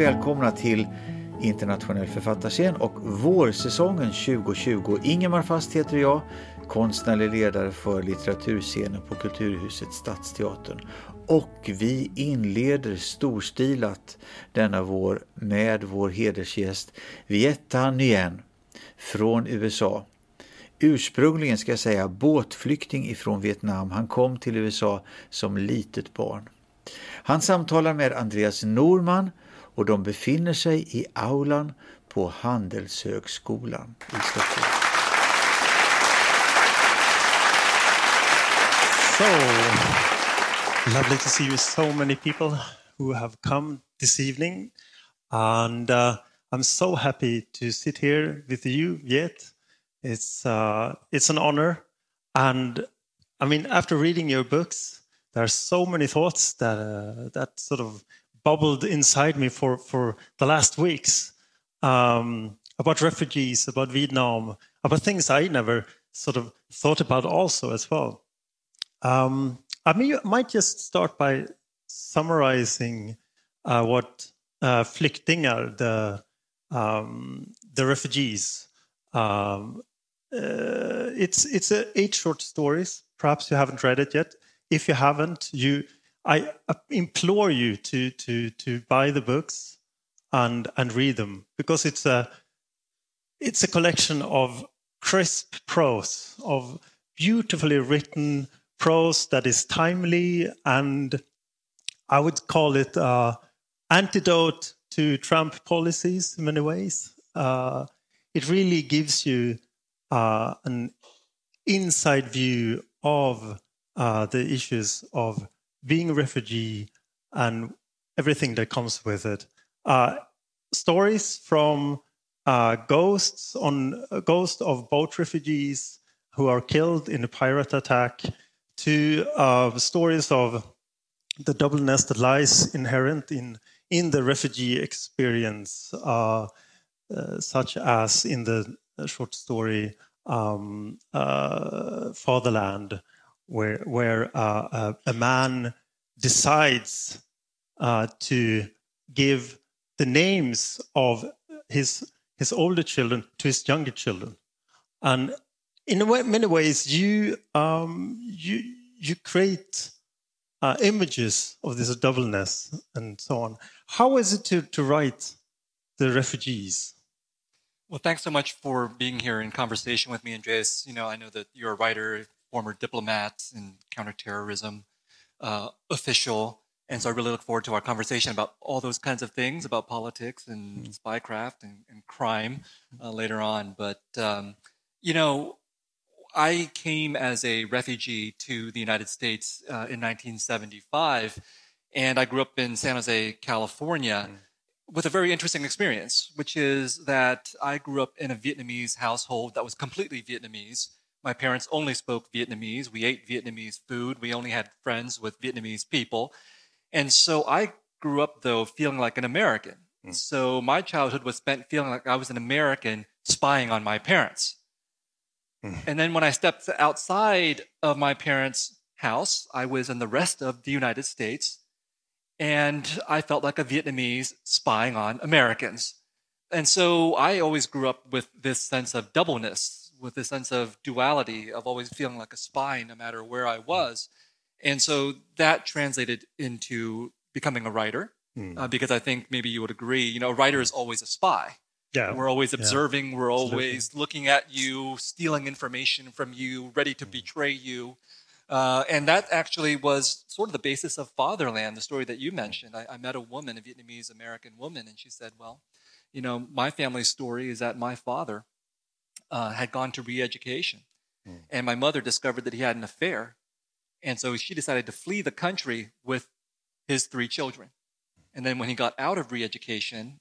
Varmt välkomna till internationell författarscen och vårsäsongen 2020. Ingemar Fast heter jag, konstnärlig ledare för litteraturscenen på Kulturhuset Stadsteatern. Och vi inleder storstilat denna vår med vår hedersgäst Viet Nguyen från USA. Ursprungligen ska jag säga båtflykting ifrån Vietnam. Han kom till USA som litet barn. Han samtalar med Andreas Norman och de befinner sig i aulan på Handelshögskolan i Stockholm. So lovely to see you, so many people who have come this evening. And uh, I'm so happy to sit here with you, Viet. It's, uh, it's an honor. And I mean, after reading your books, there are so many thoughts that, uh, that sort of bubbled inside me for, for the last weeks um, about refugees, about Vietnam, about things I never sort of thought about also as well. Um, I mean, might just start by summarizing uh, what uh, flyktingar, the um, the refugees. Um, uh, it's it's a eight short stories. Perhaps you haven't read it yet. If you haven't, you I implore you to to to buy the books and and read them because it's a it's a collection of crisp prose of beautifully written prose that is timely and I would call it uh, antidote to Trump policies in many ways. Uh, it really gives you uh, an inside view of uh, the issues of being a refugee and everything that comes with it. Uh, stories from uh, ghosts on ghosts of boat refugees who are killed in a pirate attack to uh, stories of the doubleness that lies inherent in in the refugee experience, uh, uh, such as in the short story um, uh, "Fatherland," where where uh, a, a, man decides uh, to give the names of his his older children to his younger children, and in way, many ways, you um, you you create uh, images of this doubleness and so on. How is it to, to write the refugees? Well, thanks so much for being here in conversation with me, Andreas. You know, I know that you're a writer, former diplomat and counterterrorism, uh, official, and so I really look forward to our conversation about all those kinds of things about politics and mm. spycraft and, and crime uh, later on. But um, you know, I came as a refugee to the United States uh, in 1975, and I grew up in San Jose, California, mm. with a very interesting experience, which is that I grew up in a Vietnamese household that was completely Vietnamese. My parents only spoke Vietnamese. We ate Vietnamese food. We only had friends with Vietnamese people. And so I grew up, though, feeling like an American. Mm. So my childhood was spent feeling like I was an American spying on my parents. Mm. And then when I stepped outside of my parents' house, I was in the rest of the United States. And I felt like a Vietnamese spying on Americans. And so I always grew up with this sense of doubleness, with this sense of duality, of always feeling like a spy no matter where I was. And so that translated into becoming a writer, mm. uh, because I think maybe you would agree, you know, a writer is always a spy. Yeah. We're always observing, yeah. we're always Absolutely. looking at you, stealing information from you, ready to mm. betray you. Uh, and that actually was sort of the basis of Fatherland, the story that you mentioned. I, I met a woman, a Vietnamese American woman, and she said, Well, you know, my family story is that my father uh, had gone to re education, mm. and my mother discovered that he had an affair. And so she decided to flee the country with his three children. And then when he got out of re education,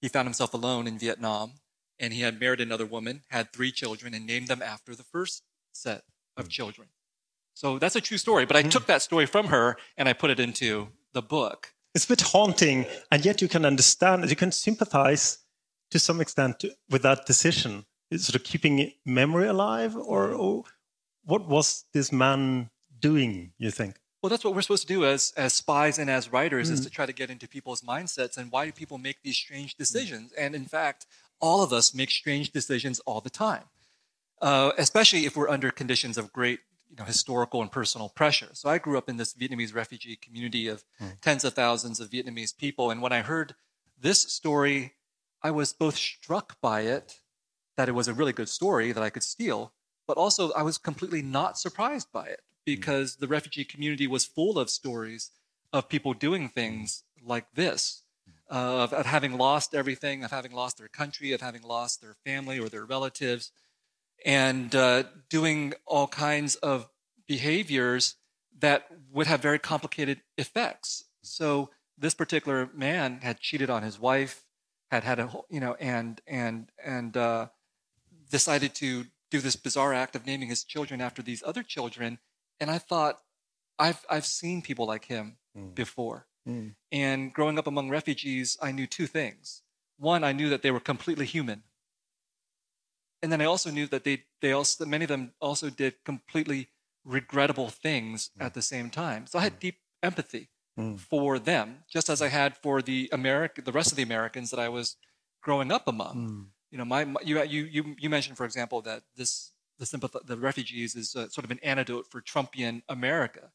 he found himself alone in Vietnam and he had married another woman, had three children, and named them after the first set of hmm. children. So that's a true story, but I hmm. took that story from her and I put it into the book. It's a bit haunting, and yet you can understand, you can sympathize to some extent with that decision. Sort of keeping memory alive, or, or what was this man doing, you think? Well, that's what we're supposed to do as as spies and as writers is to mm. try to get into people's mindsets and why do people make these strange mm. decisions? And in fact, all of us make strange decisions all the time, uh, especially if we're under conditions of great you know, historical and personal pressure. So I grew up in this Vietnamese refugee community of mm. tens of thousands of Vietnamese people, and when I heard this story, I was both struck by it that it was a really good story that I could steal, but also I was completely not surprised by it because the refugee community was full of stories of people doing things like this, uh, of, of having lost everything, of having lost their country, of having lost their family or their relatives, and uh, doing all kinds of behaviors that would have very complicated effects. So this particular man had cheated on his wife, had had a whole- you know, and and and uh, decided to do this bizarre act of naming his children after these other children. And I thought, I've I've seen people like him hmm. before. Mm. And growing up among refugees, I knew two things. One, I knew that they were completely human. And then I also knew that they, they also, many of them also did completely regrettable things hmm. at the same time. So I had hmm. deep empathy Mm. for them, just as I had for the American, the rest of the Americans that I was growing up among. Mm. You know, my, my you, you you mentioned, for example, that this the sympath- the refugees is uh sort of an antidote for Trumpian America.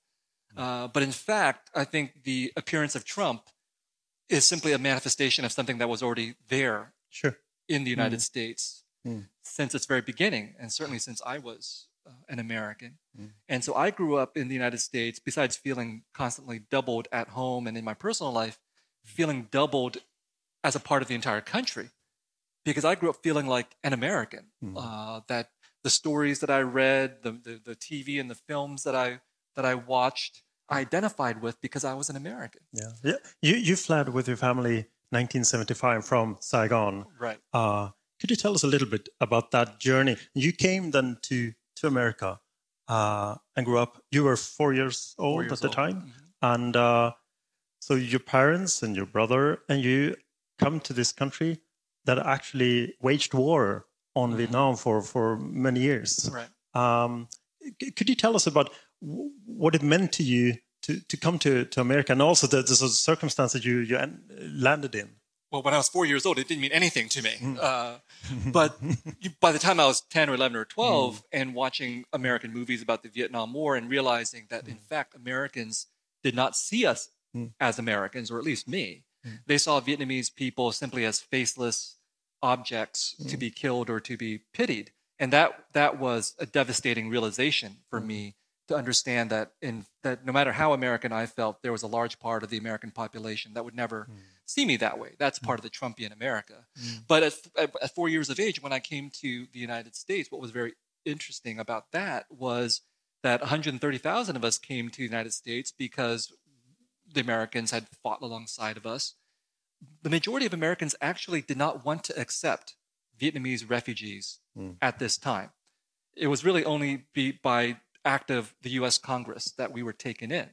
Uh, but in fact, I think the appearance of Trump is simply a manifestation of something that was already there Sure. in the United States Mm. since its very beginning, and certainly since I was uh, an American. Mm. And so I grew up in the United States, besides feeling constantly doubled at home and in my personal life, feeling doubled as a part of the entire country. Because I grew up feeling like an American, Mm. uh, that the stories that I read, the, the, the TV and the films that I, that I watched, I identified with because I was an American. Yeah. Yeah. You you fled with your family 1975 from Saigon. Right. Uh, could you tell us a little bit about that journey? You came then to to America uh, and grew up. You were four years old years at the old. time, Mhm. and uh, so your parents and your brother and you come to this country that actually waged war on Mhm. Vietnam for for many years. Right. Um, c- could you tell us about w- what it meant to you to, to come to, to America and also the, the sort of circumstances you, you landed in? well, when I was four years old, it didn't mean anything to me. Uh, but you, by the time I was 10 or 11 or 12 and watching American movies about the Vietnam War and realizing that, in fact, Americans did not see us Mm. as Americans, or at least me, Mm-hmm. they saw Vietnamese people simply as faceless objects to mm. be killed or to be pitied. And that, that was a devastating realization for mm. me to understand that in that no matter how American I felt, there was a large part of the American population that would never mm. see me that way. That's part of the Trumpian America. But at, at, at four years of age, when I came to the United States, what was very interesting about that was that 130,000 of us came to the United States because the Americans had fought alongside of us. The majority of Americans actually did not want to accept Vietnamese refugees Mm. at this time. It was really only be, by act of the US Congress that we were taken in.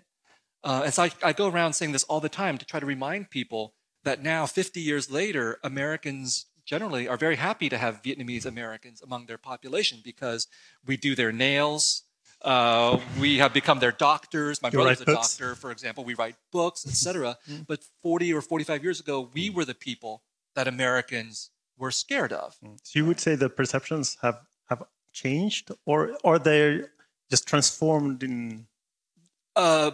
Uh, and so I, I go around saying this all the time to try to remind people that now, 50 years later, Americans generally are very happy to have Vietnamese Americans among their population because we do their nails. Uh, we have become their doctors. My You brother's a books. doctor, for example. We write books, etc. but 40 or 45 years ago, we were the people that Americans were scared of. So you would say the perceptions have, have changed or are they just transformed in Uh,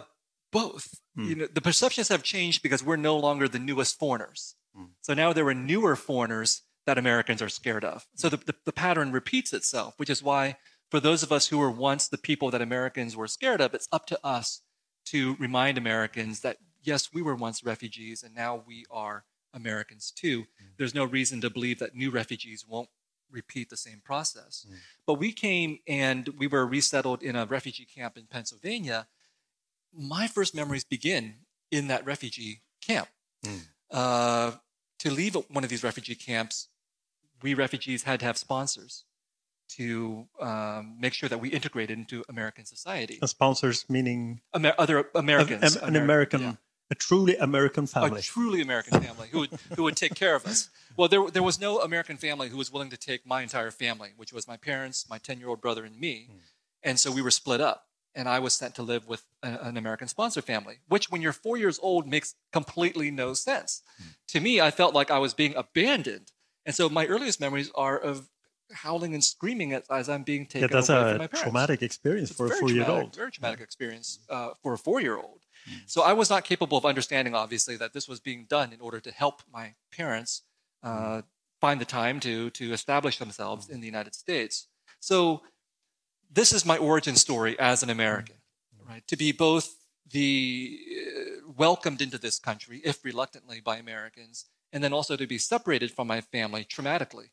both. Hmm. You know, the perceptions have changed because we're no longer the newest foreigners. Hmm. So now there are newer foreigners that Americans are scared of. So the, the, the pattern repeats itself, which is why for those of us who were once the people that Americans were scared of, it's up to us to remind Americans that yes, we were once refugees and now we are Americans too. There's no reason to believe that new refugees won't repeat the same process. But we came and we were resettled in a refugee camp in Pennsylvania my first memories begin in that refugee camp. Mm. Uh, to leave one of these refugee camps, we refugees had to have sponsors to um, make sure that we integrated into American society. uh, sponsors, meaning Amer- other Americans, a- an Ameri- American, yeah. a truly American family. a truly American family who would, who would take care of us. Well, there, there was no American family who was willing to take my entire family, which was my parents, my 10 year old brother, and me. And so we were split up. and I was sent to live with a, an American sponsor family, which when you're four years old makes completely no sense. Mm. To me, I felt like I was being abandoned. And so my earliest memories are of howling and screaming as, as I'm being taken yeah, that's away a from my parents. traumatic experience It's for a four-year-old. Very traumatic experience uh, for a four-year-old. So I was not capable of understanding, obviously, that this was being done in order to help my parents uh, find the time to to establish themselves in the United States. So this is my origin story as an American, right? To be both the uh, welcomed into this country, if reluctantly, by Americans, and then also to be separated from my family traumatically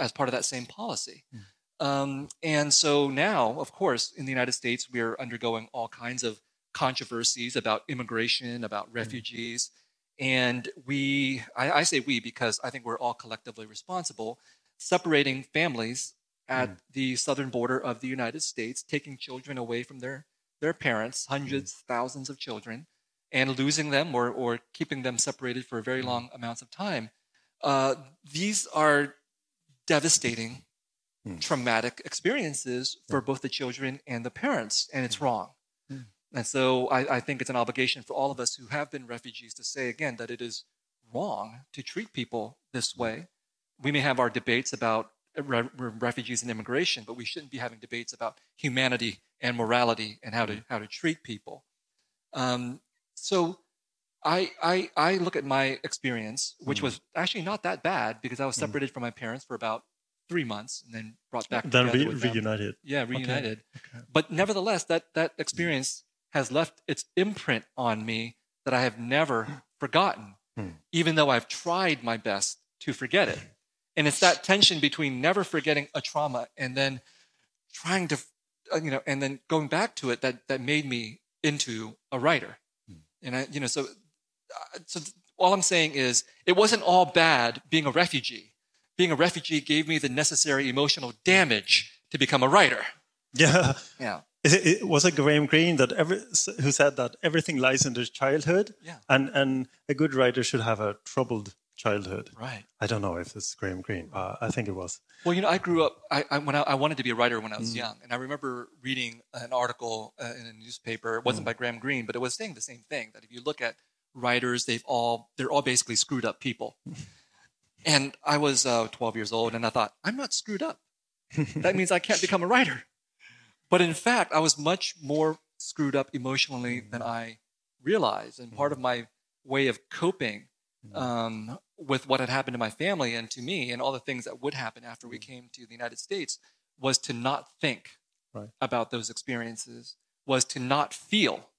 as part of that same policy. Hmm. Um, and so now, of course, in the United States, we are undergoing all kinds of controversies about immigration, about hmm. refugees. And we, I, I say we because I think we're all collectively responsible, separating families at hmm. the southern border of the United States, taking children away from their, their parents, hundreds, thousands of children, and losing them or, or keeping them separated for very long amounts of time. Uh, these are devastating, hmm. traumatic experiences for both the children and the parents, and it's hmm. wrong. Hmm. And so I, I think it's an obligation for all of us who have been refugees to say again that it is wrong to treat people this way. We may have our debates about re- re- refugees and immigration, but we shouldn't be having debates about humanity and morality and how to how to treat people. Um, so I, I I look at my experience, which hmm. was actually not that bad because I was hmm. separated from my parents for about three months and then brought back Then re- with them. reunited. Yeah, reunited. But nevertheless, that that experience has left its imprint on me that I have never forgotten, hmm. even though I've tried my best to forget it. And it's that tension between never forgetting a trauma and then trying to, uh, you know, and then going back to it that that made me into a writer. And I, you know, so uh, so all I'm saying is it wasn't all bad being a refugee. Being a refugee gave me the necessary emotional damage to become a writer. Yeah. Yeah. Is it, it, was it Graham Greene that every, who said that everything lies in the childhood, Yeah. and and a good writer should have a troubled childhood. Right. I don't know if it's Graham Greene. Uh, I think it was. Well, you know, I grew up. I, I when I, I wanted to be a writer when I was young, and I remember reading an article uh, in a newspaper. It wasn't by Graham Greene, but it was saying the same thing. That if you look at writers, they've all they're all basically screwed up people. and I was uh, 12 years old, and I thought I'm not screwed up. that means I can't become a writer. But in fact, I was much more screwed up emotionally than I realized, and part of my way of coping um, with what had happened to my family and to me and all the things that would happen after we came to the United States was to not think Right. about those experiences, was to not feel.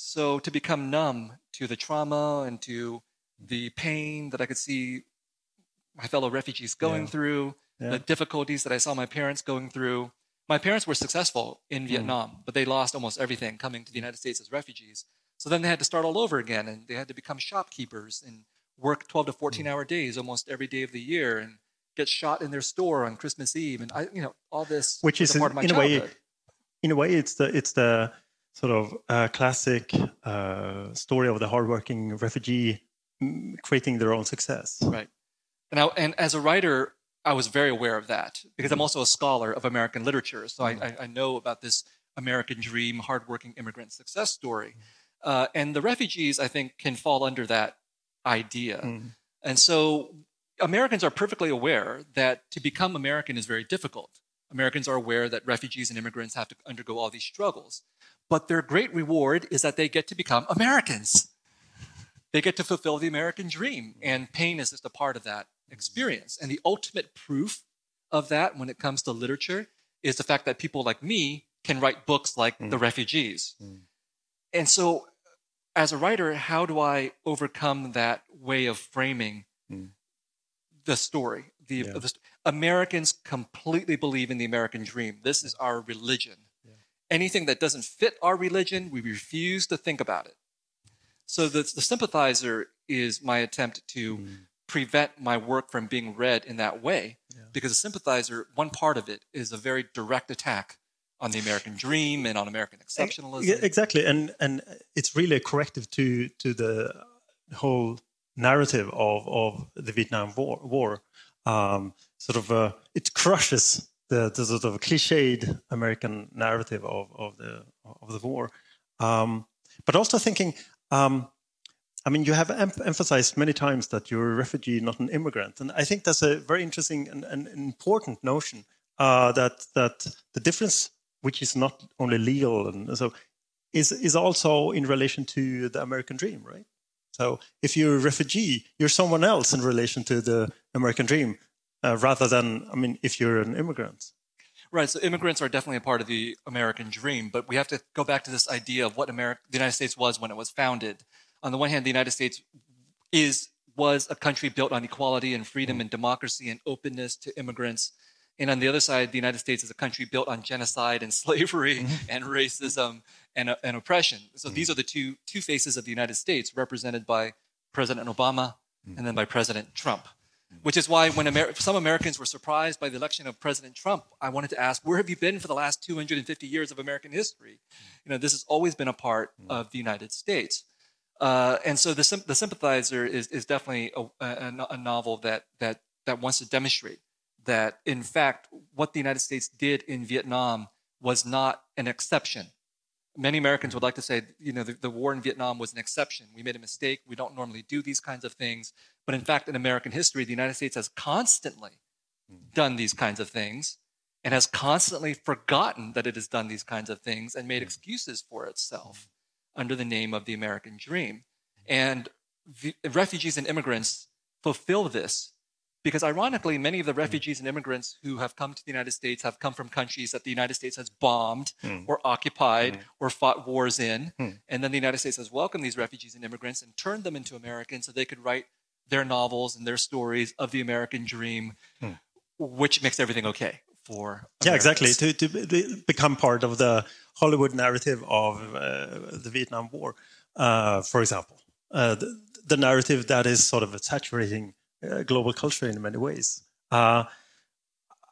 So to become numb to the trauma and to the pain that I could see my fellow refugees going Yeah. through, Yeah. the difficulties that I saw my parents going through. My parents were successful in Mm. Vietnam, but they lost almost everything coming to the United States as refugees. So then they had to start all over again and they had to become shopkeepers and work 12 to 14 Mm. hour days almost every day of the year and get shot in their store on Christmas Eve. And I, you know, all this Which is a part of my in a way, in a way, it's the it's the sort of uh, classic uh, story of the hardworking refugee mm, creating their own success. Right. And, I, and as a writer, I was very aware of that because I'm also a scholar of American literature. So I, I, I know about this American dream, hardworking immigrant success story. Uh, and the refugees, I think, can fall under that idea. Mm. And so Americans are perfectly aware that to become American is very difficult. Americans are aware that refugees and immigrants have to undergo all these struggles. But their great reward is that they get to become Americans. They get to fulfill the American dream. And pain is just a part of that experience. And the ultimate proof of that when it comes to literature is the fact that people like me can write books like hmm. The Refugees. Hmm. And so, as a writer, how do I overcome that way of framing hmm. the story? The, Yeah. the st- Americans completely believe in the American dream. This is our religion. Anything that doesn't fit our religion, we refuse to think about it. So the, the sympathizer is my attempt to prevent my work from being read in that way, because a sympathizer, one part of it is a very direct attack on the American dream and on American exceptionalism. Yeah, exactly, and and it's really a corrective to to the whole narrative of of the Vietnam War. War. Um, sort of, uh, it crushes the, the sort of cliched American narrative of, of the of the war, um, but also thinking. Um, I mean, you have em emphasized many times that you're a refugee, not an immigrant, and I think that's a very interesting and, and important notion. Uh, that that the difference, which is not only legal, and so is is also in relation to the American dream, right? So if you're a refugee, you're someone else in relation to the American dream, uh, rather than, I mean, if you're an immigrant. Right. So immigrants are definitely a part of the American dream, but we have to go back to this idea of what America, the United States was when it was founded. On the one hand, the United States is was a country built on equality and freedom and democracy and openness to immigrants. And on the other side, the United States is a country built on genocide and slavery mm-hmm. and racism and, and oppression. So these are the two two faces of the United States, represented by President Obama mm-hmm. and then by President Trump. Which is why when Amer- some Americans were surprised by the election of President Trump, I wanted to ask, where have you been for the last 250 years of American history? You know, this has always been a part of the United States. Uh, and so the, the sympathizer is, is definitely a, a, a, novel that, that, that wants to demonstrate that, in fact, what the United States did in Vietnam was not an exception many Americans would like to say, you know, the, the, war in Vietnam was an exception. We made a mistake. We don't normally do these kinds of things. But in fact, in American history, the United States has constantly hmm. done these kinds of things and has constantly forgotten that it has done these kinds of things and made hmm. excuses for itself hmm. under the name of the American dream. And the, refugees and immigrants fulfill this because ironically, many of the refugees and immigrants who have come to the United States have come from countries that the United States has bombed mm. or occupied mm. or fought wars in. Mm. And then the United States has welcomed these refugees and immigrants and turned them into Americans so they could write their novels and their stories of the American dream, hmm. which makes everything okay for. Americans. Yeah, exactly. To, to become part of the Hollywood narrative of uh, the Vietnam War, uh, for example. Uh, the, the narrative that is sort of saturating uh, global culture in many ways. Uh,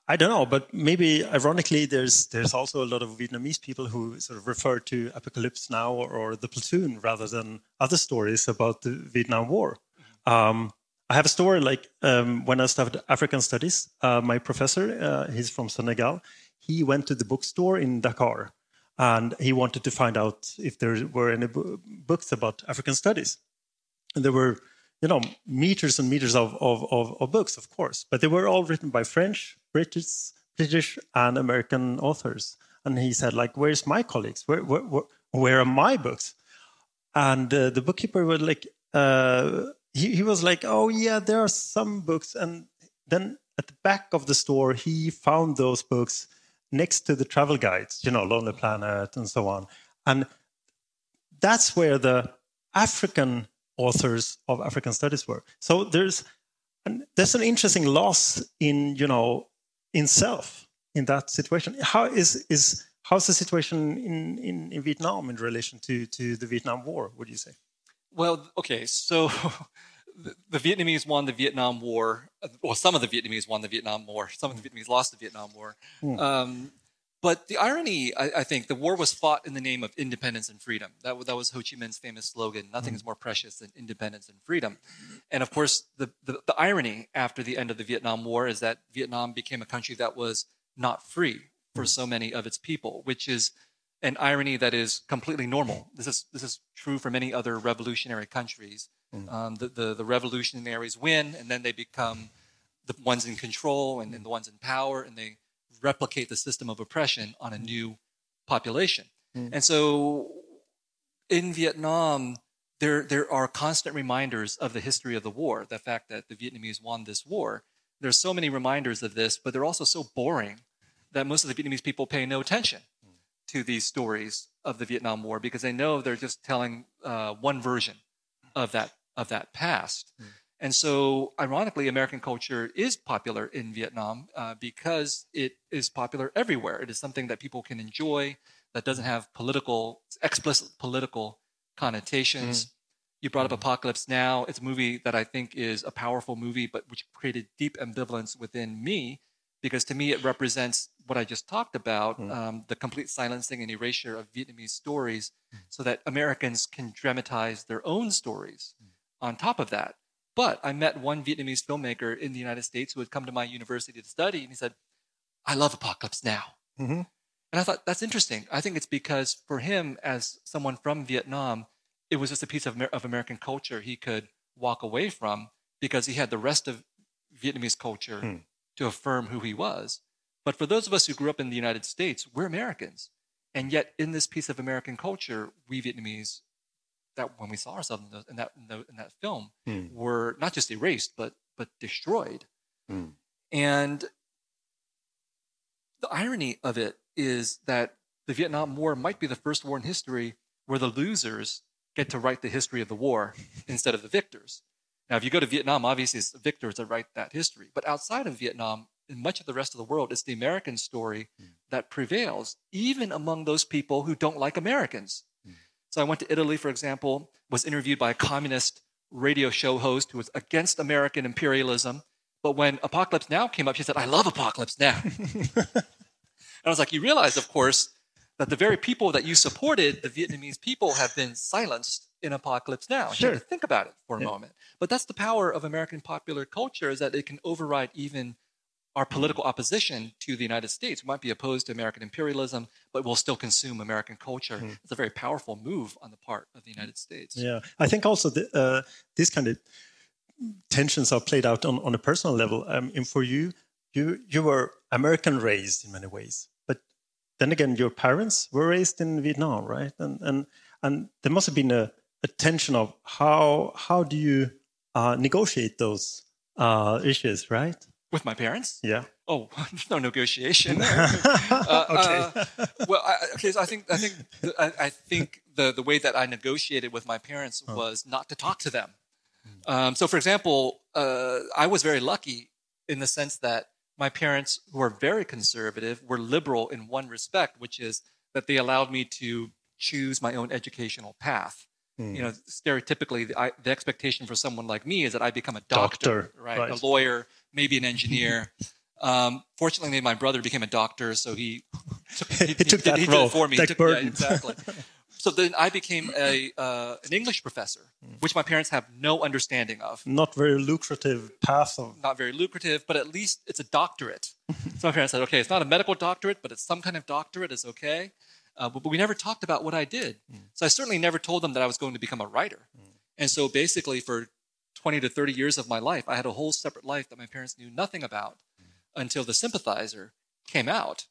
I don't know, but maybe ironically, there's there's also a lot of Vietnamese people who sort of refer to Apocalypse Now or, or the Platoon rather than other stories about the Vietnam War. Um, I have a story like um, when I studied African studies. Uh, my professor, uh, he's from Senegal. He went to the bookstore in Dakar, and he wanted to find out if there were any books about African studies. And there were you know, meters and meters of, of, of, of, books, of course, but they were all written by French, British, British, and American authors. And he said, like, where's my colleagues? Where, where, where, where are my books? And uh, the bookkeeper was like, uh, he, he was like, oh yeah, there are some books. And then at the back of the store, he found those books next to the travel guides, you know, Lonely Planet and so on. And that's where the African authors of African studies were. So there's an, there's an interesting loss in you know in self in that situation. How is is how's the situation in, in, in Vietnam in relation to to the Vietnam War? Would you say? Well, okay, so. the Vietnamese won the Vietnam War. Well, some of the Vietnamese won the Vietnam War. Some of the Vietnamese lost the Vietnam War. Mm. Um, but the irony, I, I, think, the war was fought in the name of independence and freedom. That, that was Ho Chi Minh's famous slogan nothing is more precious than independence and freedom. And of course, the, the, the, irony after the end of the Vietnam War is that Vietnam became a country that was not free for mm. so many of its people, which is an irony that is completely normal. This is, this is true for many other revolutionary countries. Mm. Um, the, the, the revolutionaries win, and then they become the ones in control and, and the ones in power, and they replicate the system of oppression on a new population. Mm. And so in Vietnam, there, there are constant reminders of the history of the war, the fact that the Vietnamese won this war. There's so many reminders of this, but they're also so boring that most of the Vietnamese people pay no attention mm. to these stories of the Vietnam War because they know they're just telling uh, one version of that of that past. Mm. And so, ironically, American culture is popular in Vietnam uh, because it is popular everywhere. It is something that people can enjoy that doesn't have political, explicit political connotations. Mm. You brought up mm. Apocalypse Now. It's a movie that I think is a powerful movie, but which created deep ambivalence within me because to me it represents what I just talked about mm. um, the complete silencing and erasure of Vietnamese stories mm. so that Americans can dramatize their own stories mm. on top of that. But I met one Vietnamese filmmaker in the United States who had come to my university to study, and he said, I love Apocalypse Now. hmm And I thought that's interesting. I think it's because for him, as someone from Vietnam, it was just a piece of, of American culture he could walk away from because he had the rest of Vietnamese culture Hmm. to affirm who he was. But for those of us who grew up in the United States, we're Americans. And yet, in this piece of American culture, we Vietnamese, that when we saw ourselves in, those, in, that, in, the, in that film, Hmm. were not just erased, but, but destroyed. Hmm. And the irony of it is that the Vietnam War might be the first war in history where the losers get to write the history of the war instead of the victors. Now, if you go to Vietnam, obviously it's the victors that write that history. But outside of Vietnam, in much of the rest of the world, it's the American story that prevails, even among those people who don't like Americans. So I went to Italy, for example, was interviewed by a communist radio show host who was against American imperialism. But when Apocalypse Now came up, she said, I love Apocalypse Now. and I was like, you realize, of course, that the very people that you supported, the Vietnamese people, have been silenced in Apocalypse Now. You Sure. have to think about it for a Yeah. moment. But that's the power of American popular culture is that it can override even our political opposition to the United States. We might be opposed to American imperialism, but we'll still consume American culture. It's a very powerful move on the part of the United States. Yeah, I think also the, uh, this kind of tensions are played out on, on a personal level. Um, and for you, you you were American raised in many ways, but then again, your parents were raised in Vietnam, right? And and and there must have been a, a tension of how how do you uh, negotiate those uh, issues, right? With my parents? Yeah. Oh, there's no negotiation. there. Uh, Okay. uh, well, I, okay, so I think I think the, I, I think the the way that I negotiated with my parents was not to talk to them. Um, so, for example, uh, I was very lucky in the sense that my parents, who are very conservative, were liberal in one respect, which is that they allowed me to choose my own educational path. You know, stereotypically, the, I, the expectation for someone like me is that I become a doctor, Doctor, right? right. A lawyer, maybe an engineer. um, fortunately, my brother became a doctor, so he took, He took that he role, it for me. took- yeah, exactly. so then I became a uh, an English professor, which my parents have no understanding of. Not very lucrative path of Not very lucrative, but at least it's a doctorate. so my parents said, okay, it's not a medical doctorate, but it's some kind of doctorate. It's okay. Uh, but, but we never talked about what I did. So I certainly never told them that I was going to become a writer. And so basically, for 20 to 30 years of my life, I had a whole separate life that my parents knew nothing about until The Sympathizer came out.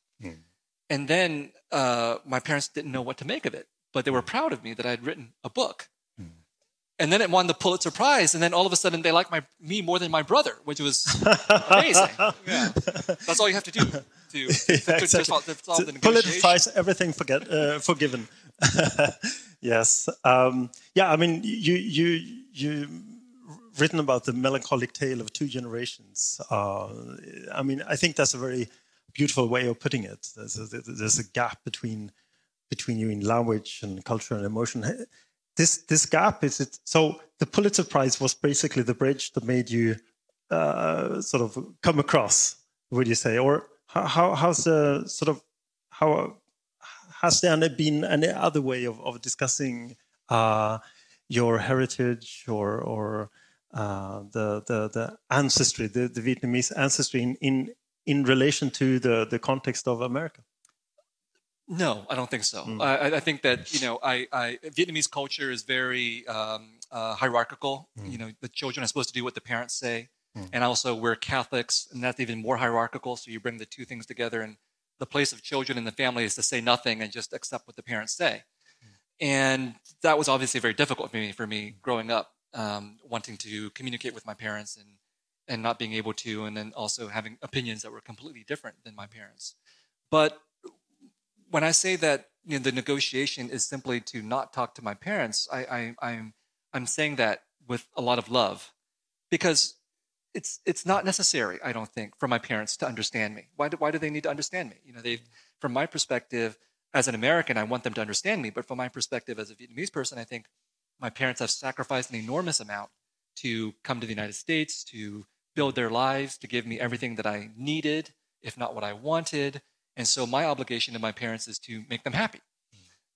And then uh, my parents didn't know what to make of it, but they were proud of me that I had written a book. And then it won the Pulitzer Prize, and then all of a sudden they liked my me more than my brother, which was amazing. Yeah. That's all you have to do to, to, Yeah, to exactly. solve, to solve the Pulitzer. Prize, everything forget, uh, forgiven. yes. Um, yeah, I mean, you you you written about the melancholic tale of two generations. Uh, I mean, I think that's a very beautiful way of putting it. There's a, there's a gap between between you in language and culture and emotion. This this gap is it. So the Pulitzer Prize was basically the bridge that made you uh, sort of come across. Would you say, or how, how how's the sort of how has there been any other way of, of discussing uh, your heritage or or uh, the, the the ancestry, the, the Vietnamese ancestry in, in in relation to the the context of America? No, I don't think so. Mm. I, I think that you know, I, I Vietnamese culture is very um, uh, hierarchical. Mm. You know, the children are supposed to do what the parents say, and also we're Catholics, and that's even more hierarchical. So you bring the two things together, and the place of children in the family is to say nothing and just accept what the parents say. And that was obviously very difficult for me for me growing up, um, wanting to communicate with my parents and and not being able to, and then also having opinions that were completely different than my parents. But when I say that you know, the negotiation is simply to not talk to my parents, I, I, I'm I'm saying that with a lot of love, because it's it's not necessary. I don't think for my parents to understand me. Why do why do they need to understand me? You know, they from my perspective as an American, I want them to understand me, but from my perspective as a Vietnamese person, I think my parents have sacrificed an enormous amount to come to the United States to build their lives, to give me everything that I needed, if not what I wanted. And so my obligation to my parents is to make them happy.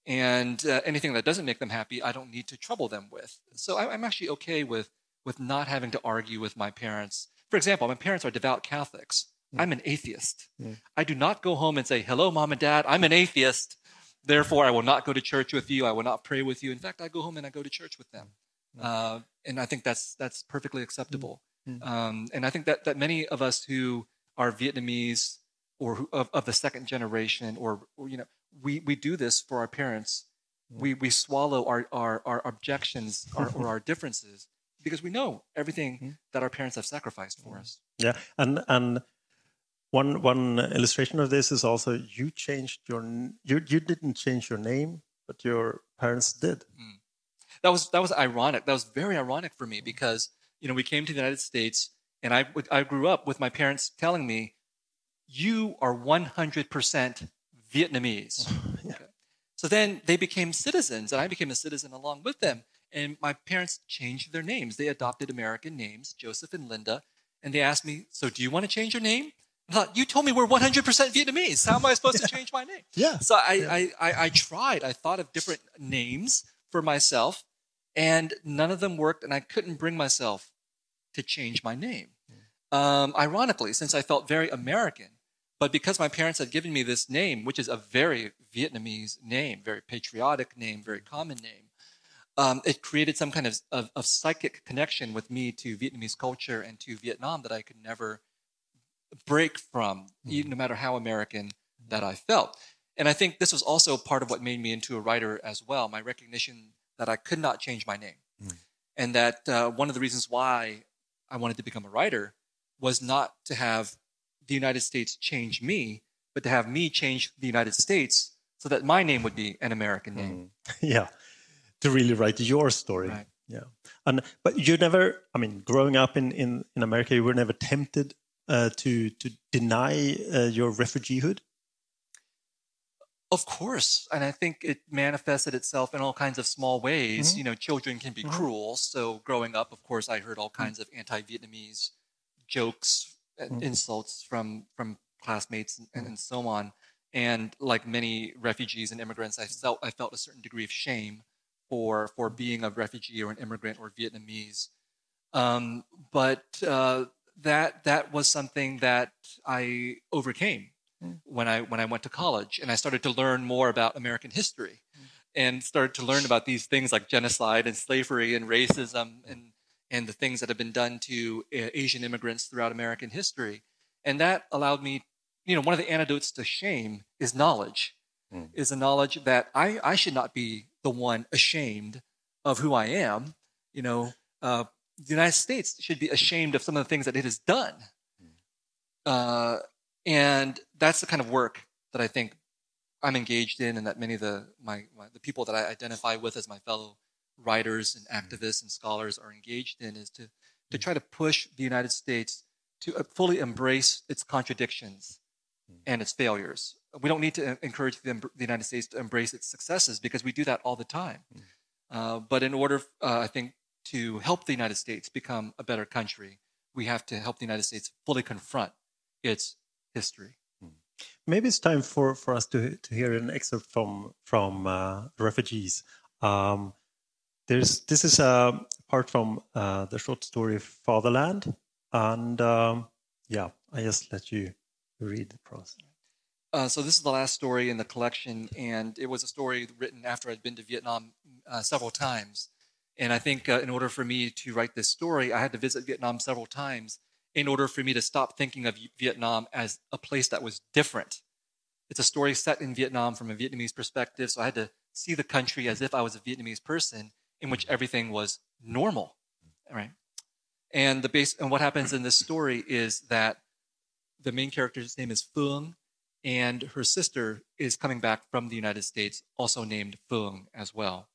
And uh, anything that doesn't make them happy, I don't need to trouble them with. So I, I'm actually okay with, with not having to argue with my parents. For example, my parents are devout Catholics. I'm an atheist. I do not go home and say, Hello, mom and dad, I'm an atheist. Therefore, I will not go to church with you. I will not pray with you. In fact, I go home and I go to church with them. Mm-hmm. Uh, and I think that's, that's perfectly acceptable. Mm-hmm. Mm-hmm. Um, and I think that, that many of us who are Vietnamese or who, of, of the second generation, or, or, you know, we, we do this for our parents. We, we swallow our, our, our objections our, or our differences because we know everything that our parents have sacrificed for us. Yeah, and and one one illustration of this is also you changed your you you didn't change your name, but your parents did. Mm. that was that was ironic. That was very ironic for me because you know we came to the United States and I I grew up with my parents telling me, "You are 100% Vietnamese." Okay. So then they became citizens, and I became a citizen along with them. And my parents changed their names. They adopted American names, Joseph and Linda. And they asked me, "So do you want to change your name?" I thought, "You told me we're 100% Vietnamese. How am I supposed to change my name?" Yeah. So I, I, I, I tried. I thought of different names for myself, and none of them worked, and I couldn't bring myself to change my name. Um, ironically, since I felt very American, but because my parents had given me this name, which is a very Vietnamese name, very patriotic name, very common name, um, it created some kind of, of, of psychic connection with me to Vietnamese culture and to Vietnam that I could never break from, even mm-hmm. no matter how American that I felt. And I think this was also part of what made me into a writer as well. My recognition that I could not change my name, mm. and that uh, one of the reasons why I wanted to become a writer was not to have the United States change me, but to have me change the United States so that my name would be an American name. Mm-hmm. yeah to really write your story Right. yeah and but you never i mean growing up in in, in america you were never tempted uh, to to deny uh, your refugeehood? Of course. And I think it manifested itself in all kinds of small ways. You know, children can be cruel. So growing up, of course, I heard all kinds of anti Vietnamese jokes and insults from, from classmates and, and so on. And like many refugees and immigrants, I felt, I felt a certain degree of shame for, for being a refugee or an immigrant or Vietnamese. Um, but uh, that, that was something that I overcame when I when I went to college and I started to learn more about American history and started to learn about these things like genocide and slavery and racism and and the things that have been done to uh, Asian immigrants throughout American history. And that allowed me you know one of the antidotes to shame is knowledge is the knowledge that I I should not be the one ashamed of who I am you know uh, the United States should be ashamed of some of the things that it has done. Uh, and that's the kind of work that I think I'm engaged in, and that many of the my, my the people that I identify with as my fellow writers and activists and scholars are engaged in is to to try to push the United States to uh, fully embrace its contradictions and its failures. We don't need to encourage the, the United States to embrace its successes because we do that all the time. Uh, but in order, uh, I think, to help the United States become a better country, we have to help the United States fully confront its history. maybe it's time for for us to to hear an excerpt from from uh, refugees um, there's this is a part from uh, the short story fatherland and um, yeah i just let you read the process Uh, so this is the last story in the collection, and it was a story written after I'd been to Vietnam uh, several times. And I think uh, in order for me to write this story, I had to visit Vietnam several times in order for me to stop thinking of Vietnam as a place that was different. It's a story set in Vietnam from a Vietnamese perspective, so I had to see the country as if I was a Vietnamese person in which everything was normal. Right? And the base and what happens in this story is that the main character's name is Phương, and her sister is coming back from the United States, also named Phương as well.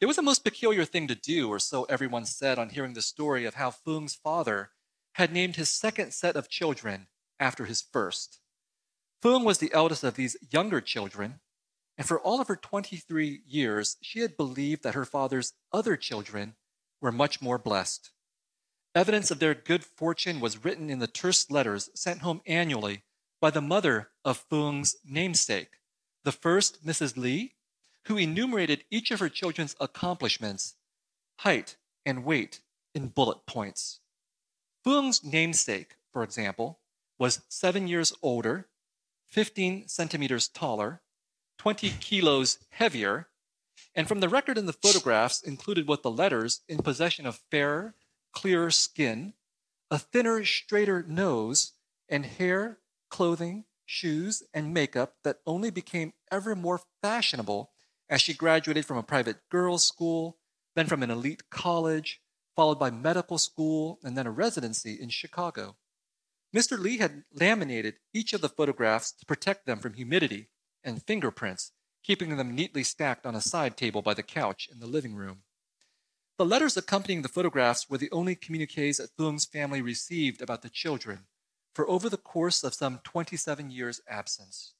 It was a most peculiar thing to do, or so everyone said on hearing the story of how Phương's father had named his second set of children after his first. Phương was the eldest of these younger children, and for all of her 23 years, she had believed that her father's other children were much more blessed. Evidence of their good fortune was written in the terse letters sent home annually by the mother of Phương's namesake, the first Mrs. Lee, who enumerated each of her children's accomplishments, height, and weight in bullet points. Phương's namesake, for example, was seven years older, 15 centimeters taller, 20 kilos heavier, and from the record in the photographs included with the letters in possession of fairer, clearer skin, a thinner, straighter nose, and hair, clothing, shoes, and makeup that only became ever more fashionable as she graduated from a private girls' school, then from an elite college, followed by medical school, and then a residency in Chicago. Mr. Lee had laminated each of the photographs to protect them from humidity and fingerprints, keeping them neatly stacked on a side table by the couch in the living room. The letters accompanying the photographs were the only communiques that Thuong's family received about the children for over the course of some 27 years' absence.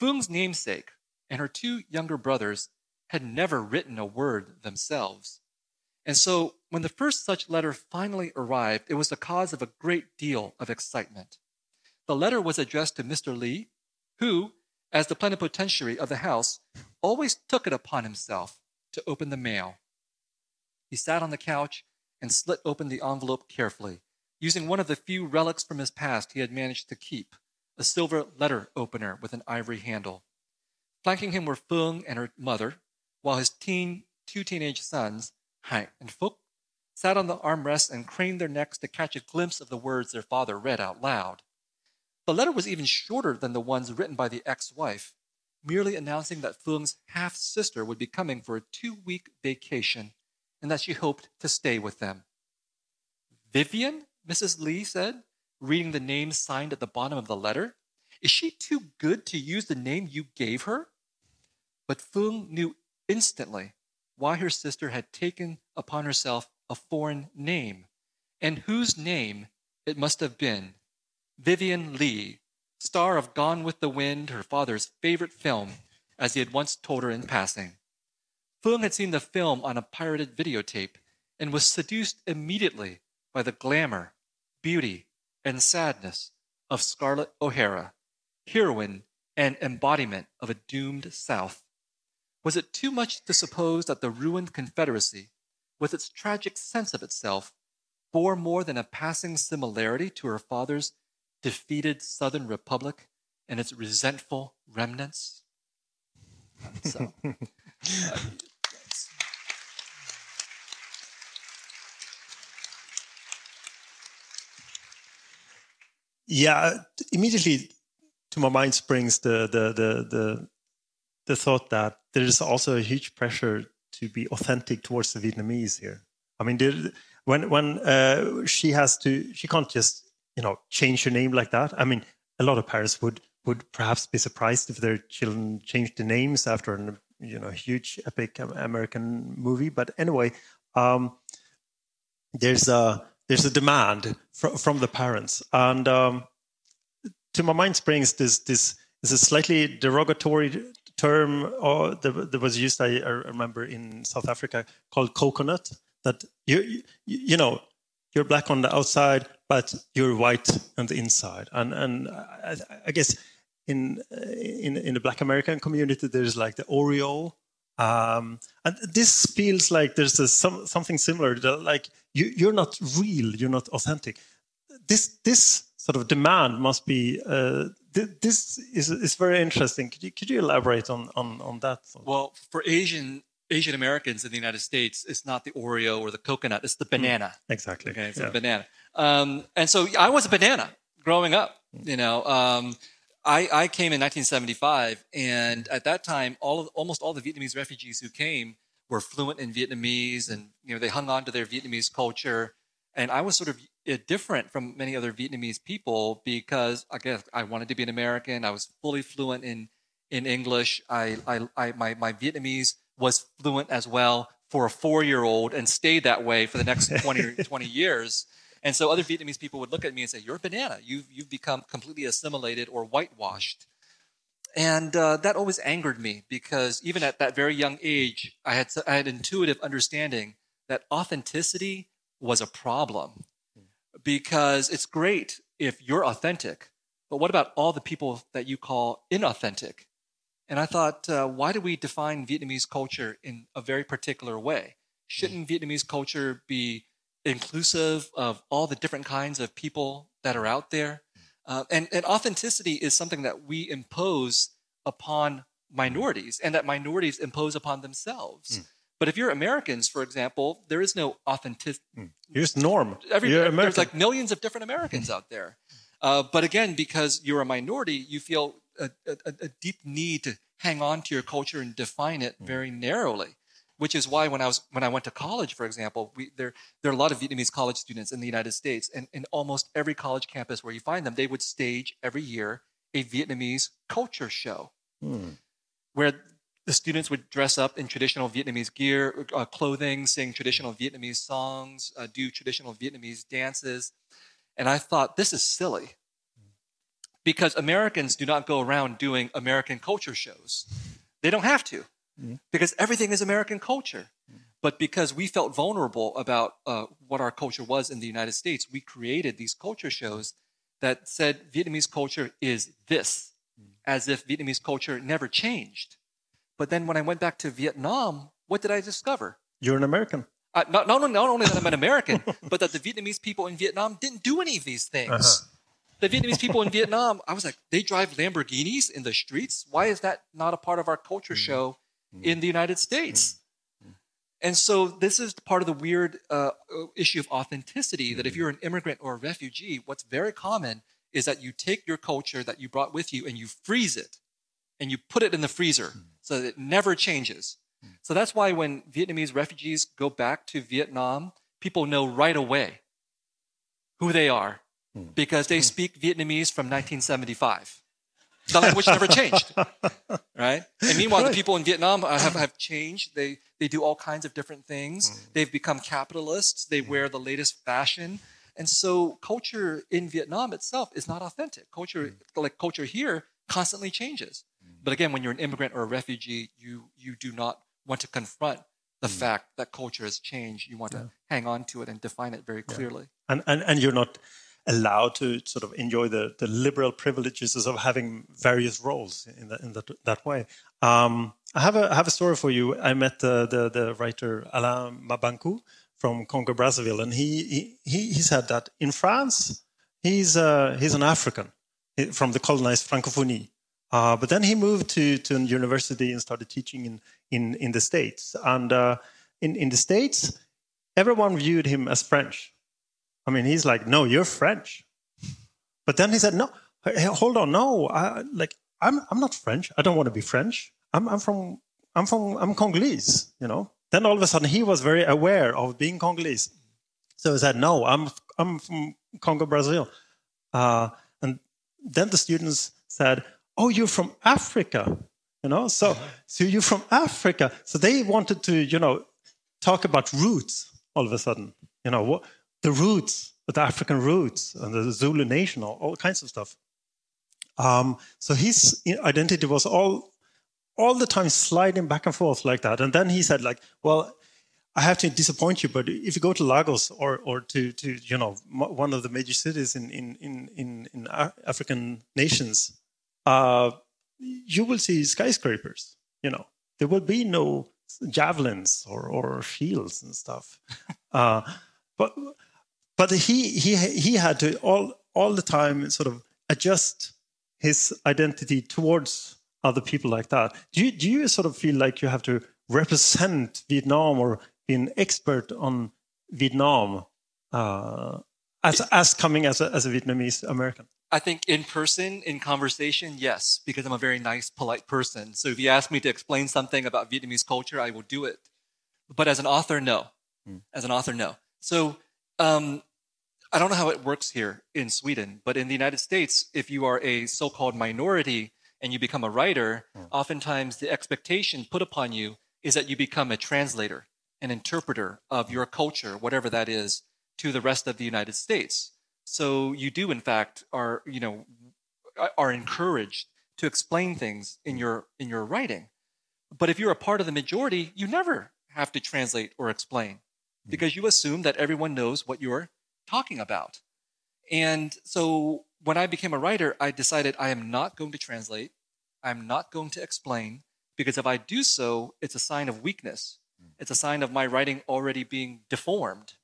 Thuong's namesake and her two younger brothers had never written a word themselves. And so, when the first such letter finally arrived, it was the cause of a great deal of excitement. The letter was addressed to Mr. Lee, who, as the plenipotentiary of the house, always took it upon himself to open the mail. He sat on the couch and slit open the envelope carefully, using one of the few relics from his past he had managed to keep a silver letter opener with an ivory handle. Flanking him were Thuong and her mother, while his teen, two teenage sons, Hai and Phúc, sat on the armrests and craned their necks to catch a glimpse of the words their father read out loud. The letter was even shorter than the ones written by the ex wife, merely announcing that Thuong's half sister would be coming for a two week vacation and that she hoped to stay with them. Vivian, Mrs. Lee said, reading the name signed at the bottom of the letter. Is she too good to use the name you gave her? But Thuong knew instantly why her sister had taken upon herself a foreign name, and whose name it must have been Vivien Leigh, star of Gone with the Wind, her father's favorite film, as he had once told her in passing. Thuong had seen the film on a pirated videotape and was seduced immediately by the glamour, beauty, and sadness of Scarlett O'Hara, heroine and embodiment of a doomed South. Was it too much to suppose that the ruined Confederacy, with its tragic sense of itself, bore more than a passing similarity to her father's defeated Southern Republic and its resentful remnants? So, uh, Yeah, immediately to my mind springs the the the the, the thought that there is also a huge pressure to be authentic towards the Vietnamese here. I mean, there, when when uh, she has to, she can't just you know change her name like that. I mean, a lot of parents would would perhaps be surprised if their children changed the names after a you know huge epic American movie. But anyway, um, there's a there's a demand fr- from the parents, and um, to my mind springs this this is a slightly derogatory term or that, that was used. I, I, remember in South Africa called coconut. That you, you you know you're black on the outside, but you're white on the inside, and and I, I guess in in in the Black American community there's like the Oreo um, and this feels like there's a, some, something similar. That Like you, you're not real, you're not authentic. This this sort of demand must be. Uh, th this is is very interesting. Could you could you elaborate on on on that? Well, for Asian Asian Americans in the United States, it's not the Oreo or the coconut; it's the banana. Mm, exactly. Okay, it's yeah. a banana. Um, and so I was a banana growing up. You know. Um, I, I came in 1975, and at that time, all of, almost all the Vietnamese refugees who came were fluent in Vietnamese, and you know they hung on to their Vietnamese culture. And I was sort of uh, different from many other Vietnamese people because I guess I wanted to be an American. I was fully fluent in in English. I, I, I my my Vietnamese was fluent as well for a four year old, and stayed that way for the next 20 20 years. And so other Vietnamese people would look at me and say, You're a banana. You've, you've become completely assimilated or whitewashed. And uh, that always angered me because even at that very young age, I had, I had intuitive understanding that authenticity was a problem. Because it's great if you're authentic, but what about all the people that you call inauthentic? And I thought, uh, why do we define Vietnamese culture in a very particular way? Shouldn't Vietnamese culture be inclusive of all the different kinds of people that are out there. Uh, and, and authenticity is something that we impose upon minorities and that minorities impose upon themselves. Mm. But if you're Americans, for example, there is no authentic. Mm. Here's Norm. Every, there's American. like millions of different Americans out there. Uh, but again, because you're a minority, you feel a, a, a deep need to hang on to your culture and define it Mm. very narrowly. Which is why when I was when I went to college, for example, we, there there are a lot of Vietnamese college students in the United States, and in almost every college campus where you find them, they would stage every year a Vietnamese culture show Hmm. where the students would dress up in traditional Vietnamese gear, uh, clothing, sing traditional Vietnamese songs, uh, do traditional Vietnamese dances. And I thought, this is silly. Because Americans do not go around doing American culture shows. They don't have to, Mhm. because everything is American culture. But because we felt vulnerable about uh, what our culture was in the United States, we created these culture shows that said Vietnamese culture is this, as if Vietnamese culture never changed. But then when I went back to Vietnam, what did I discover? You're an American. Uh, not, not, not only that I'm an American, but that the Vietnamese people in Vietnam didn't do any of these things. Uh-huh. The Vietnamese people in Vietnam, I was like, they drive Lamborghinis in the streets. Why is that not a part of our culture show in the United States? And so this is part of the weird uh, issue of authenticity that if you're an immigrant or a refugee, what's very common is that you take your culture that you brought with you and you freeze it and you put it in the freezer so it never changes. So that's why when Vietnamese refugees go back to Vietnam, people know right away who they are because they speak Vietnamese from 1975. The language never changed, right? And meanwhile, Right. the people in Vietnam uh, have, have changed. They, they do all kinds of different things. Mm. They've become capitalists. They wear the latest fashion. And so culture in Vietnam itself is not authentic. Culture, Mm. like culture here, constantly changes. But again, when you're an immigrant or a refugee, you, you do not want to confront the Mm. fact that culture has changed. You want to hang on to it and define it very clearly. and, and, and you're not allowed to sort of enjoy the, the liberal privileges of having various roles in that, in that, that way. Um, I have a I have a story for you. I met the the, the writer Alain Mabanckou from Congo Brazzaville, and he, he he said that in France he's uh, he's an African from the colonized Francophonie. Uh, but then he moved to, to university and started teaching in, in, in the States. And uh, in, in the States, everyone viewed him as French. I mean, he's like, no, you're French. But then he said, no, hold on, no, I, like I'm, I'm not French. I don't want to be French. I'm, I'm from, I'm from, I'm Congolese. You know. Then all of a sudden, he was very aware of being Congolese. So he said, no, I'm, I'm from Congo, Brazil. Uh, and then the students said, oh, you're from Africa. You know, so so you're from Africa. So they wanted to, you know, talk about roots all of a sudden. You know, what the roots, the African roots, and the Zulu nation, all, all kinds of stuff. Um, so his identity was all all the time sliding back and forth like that. And then he said, like, well, I have to disappoint you, but if you go to Lagos or or to to you know one of the major cities in in in in, in African nations, uh, you will see skyscrapers. You know, there will be no javelins or or shields and stuff. uh, but but he he he had to all all the time sort of adjust his identity towards other people like that. Do you, do you sort of feel like you have to represent Vietnam or be an expert on Vietnam uh, as as coming as a, as a Vietnamese American? I think in person, in conversation, yes, because I'm a very nice, polite person. So if you ask me to explain something about Vietnamese culture, I will do it. But as an author, no. As an author, no. So um, I don't know how it works here in Sweden, but in the United States, if you are a so called minority and you become a writer, oftentimes the expectation put upon you is that you become a translator, an interpreter of your culture, whatever that is, to the rest of the United States. So you do, in fact, are you know are encouraged to explain things in your in your writing. But if you're a part of the majority, you never have to translate or explain hmm. because you assume that everyone knows what you're talking about. And so when I became a writer, I decided I am not going to translate. I'm not going to explain because if I do so, it's a sign of weakness. Hmm. It's a sign of my writing already being deformed.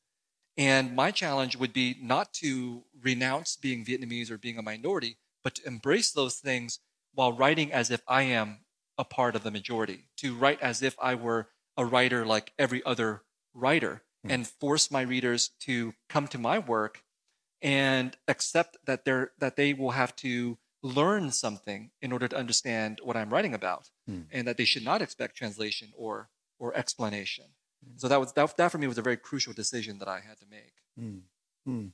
And my challenge would be not to renounce being Vietnamese or being a minority, but to embrace those things while writing as if I am a part of the majority, to write as if I were a writer like every other writer, mm. and force my readers to come to my work and accept that they're that they will have to learn something in order to understand what I'm writing about, mm. and that they should not expect translation or or explanation. Mm. So that was that, that for me was a very crucial decision that I had to make. Hmm.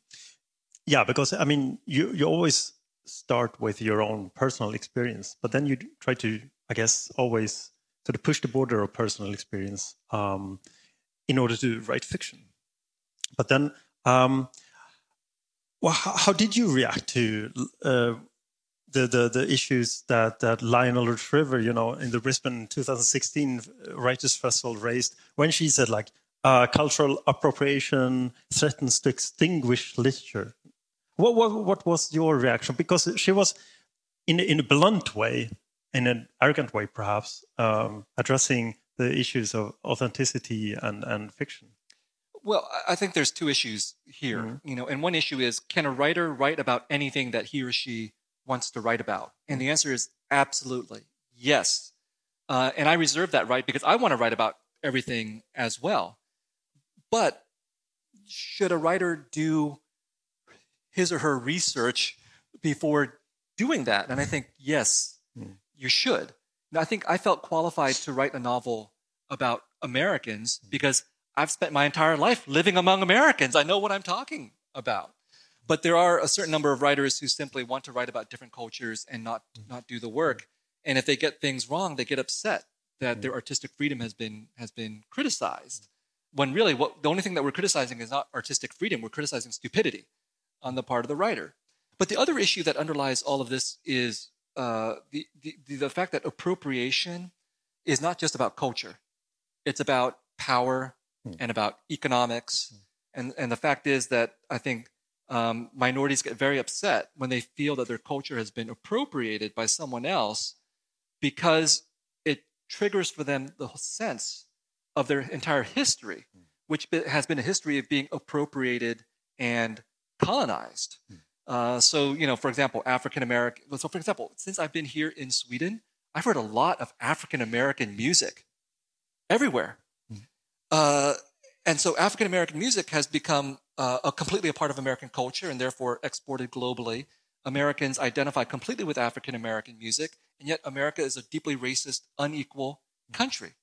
Yeah, because I mean, you you always start with your own personal experience, but then you try to, I guess, always sort of push the border of personal experience um, in order to write fiction. But then, um, well, how, how, did you react to uh, the, the, the issues that that Lionel Shriver, you know, in the Brisbane 2016 Writers Festival raised when she said like uh, cultural appropriation threatens to extinguish literature. What, what what was your reaction? Because she was in in a blunt way, in an arrogant way, perhaps, um, addressing the issues of authenticity and and fiction. Well, I think there's two issues here, mm-hmm. you know, and one issue is can a writer write about anything that he or she wants to write about? And the answer is absolutely yes. Uh, and I reserve that right because I want to write about everything as well. But should a writer do his or her research before doing that? And I think, yes, mm. you should. Now, I think I felt qualified to write a novel about Americans hmm. because I've spent my entire life living among Americans. I know what I'm talking about. But there are a certain number of writers who simply want to write about different cultures and not, mm. not do the work. And if they get things wrong, they get upset that their artistic freedom has been, has been criticized. When really, what, the only thing that we're criticizing is not artistic freedom, we're criticizing stupidity on the part of the writer. But the other issue that underlies all of this is uh, the, the, the fact that appropriation is not just about culture, it's about power hmm. and about economics. Hmm. And, and the fact is that I think um, minorities get very upset when they feel that their culture has been appropriated by someone else because it triggers for them the sense of their entire history, hmm. which has been a history of being appropriated and colonized. Hmm. Uh, so, you know, for example, African American. So, for example, since I've been here in Sweden, I've heard a lot of African American music everywhere. Hmm. Uh, and so, African American music has become uh, a completely a part of American culture and therefore exported globally. Americans identify completely with African American music, and yet America is a deeply racist, unequal country.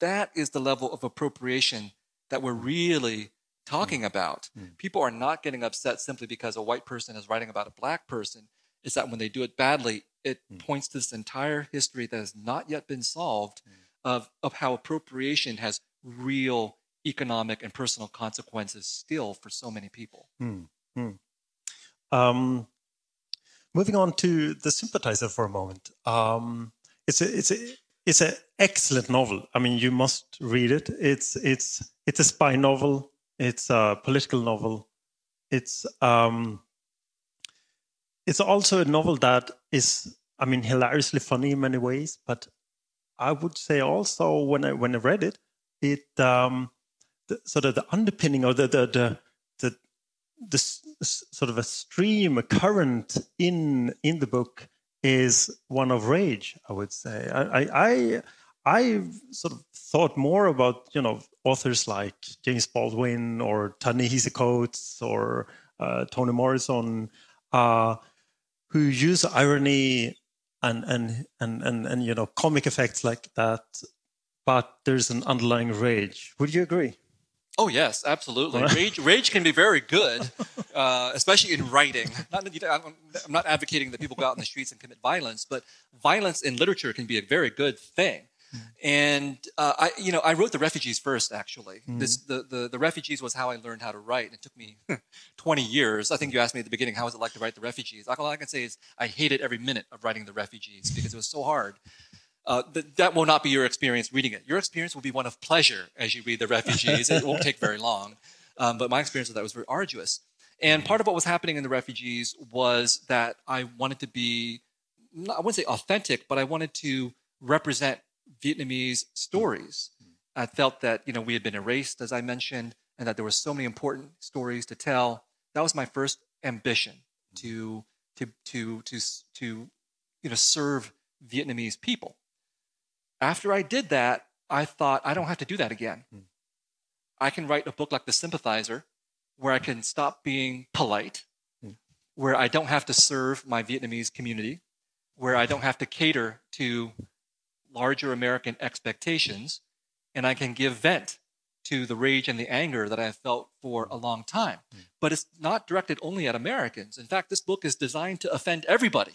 That is the level of appropriation that we're really talking mm. about. Mm. People are not getting upset simply because a white person is writing about a black person. It's that when they do it badly, it mm. points to this entire history that has not yet been solved mm. of, of how appropriation has real economic and personal consequences still for so many people. Mm. Mm. Um, moving on to the sympathizer for a moment. Um, it's a it's a it's an excellent novel. I mean, you must read it. It's it's it's a spy novel it's a political novel. It's um, it's also a novel that is, I mean, hilariously funny in many ways. But I would say also when I when I read it, it um, the, sort of the underpinning or the the the, the sort of a stream, a current in in the book is one of rage. I would say. I I I sort of thought more about you know authors like James Baldwin or Ta-Nehisi Coates or uh, Toni Morrison, uh, who use irony and, and and and and you know comic effects like that, but there's an underlying rage. Would you agree? Oh yes, absolutely. Rage, rage can be very good, uh, especially in writing. Not, I'm not advocating that people go out in the streets and commit violence, but violence in literature can be a very good thing. And uh, I, you know, I wrote the refugees first. Actually, mm-hmm. this the, the the refugees was how I learned how to write. And it took me 20 years. I think you asked me at the beginning, how was it like to write the refugees? All I can say is I hated every minute of writing the refugees because it was so hard. Uh, th- that will not be your experience reading it. Your experience will be one of pleasure as you read the refugees. it won't take very long, um, but my experience with that was very arduous. And part of what was happening in the refugees was that I wanted to be, I wouldn't say authentic, but I wanted to represent Vietnamese stories. I felt that you know we had been erased, as I mentioned, and that there were so many important stories to tell. That was my first ambition to to to to to you know serve Vietnamese people. After I did that, I thought I don't have to do that again. Mm. I can write a book like The Sympathizer, where I can stop being polite, Mm. where I don't have to serve my Vietnamese community, where I don't have to cater to larger American expectations, and I can give vent to the rage and the anger that I have felt for a long time. Mm. But it's not directed only at Americans. In fact, this book is designed to offend everybody.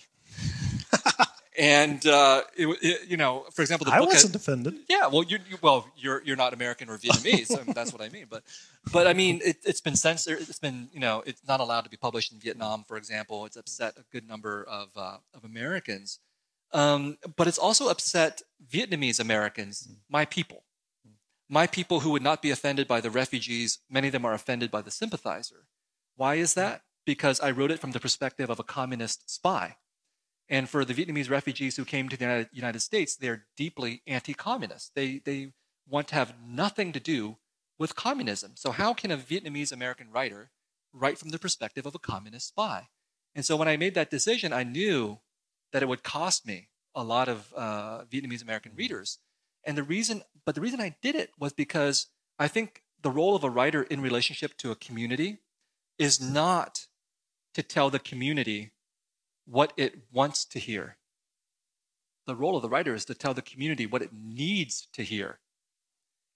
and uh, it, it- you know, for example, the I book wasn't offended. yeah, well, you're you, well, you're you're not American or Vietnamese. so that's what I mean. But but I mean, it, it's been censored. It's been you know, it's not allowed to be published in Vietnam, for example. It's upset a good number of uh, of Americans, um, but it's also upset Vietnamese Americans, my people, my people who would not be offended by the refugees. Many of them are offended by the sympathizer. Why is that? Because I wrote it from the perspective of a communist spy. And for the Vietnamese refugees who came to the United, States, they're deeply anti-communist. They they want to have nothing to do with communism. So how can a Vietnamese American writer write from the perspective of a communist spy? And so when I made that decision, I knew that it would cost me a lot of uh, Vietnamese American readers. And the reason, but the reason I did it was because I think the role of a writer in relationship to a community is not to tell the community what it wants to hear. The role of the writer is to tell the community what it needs to hear.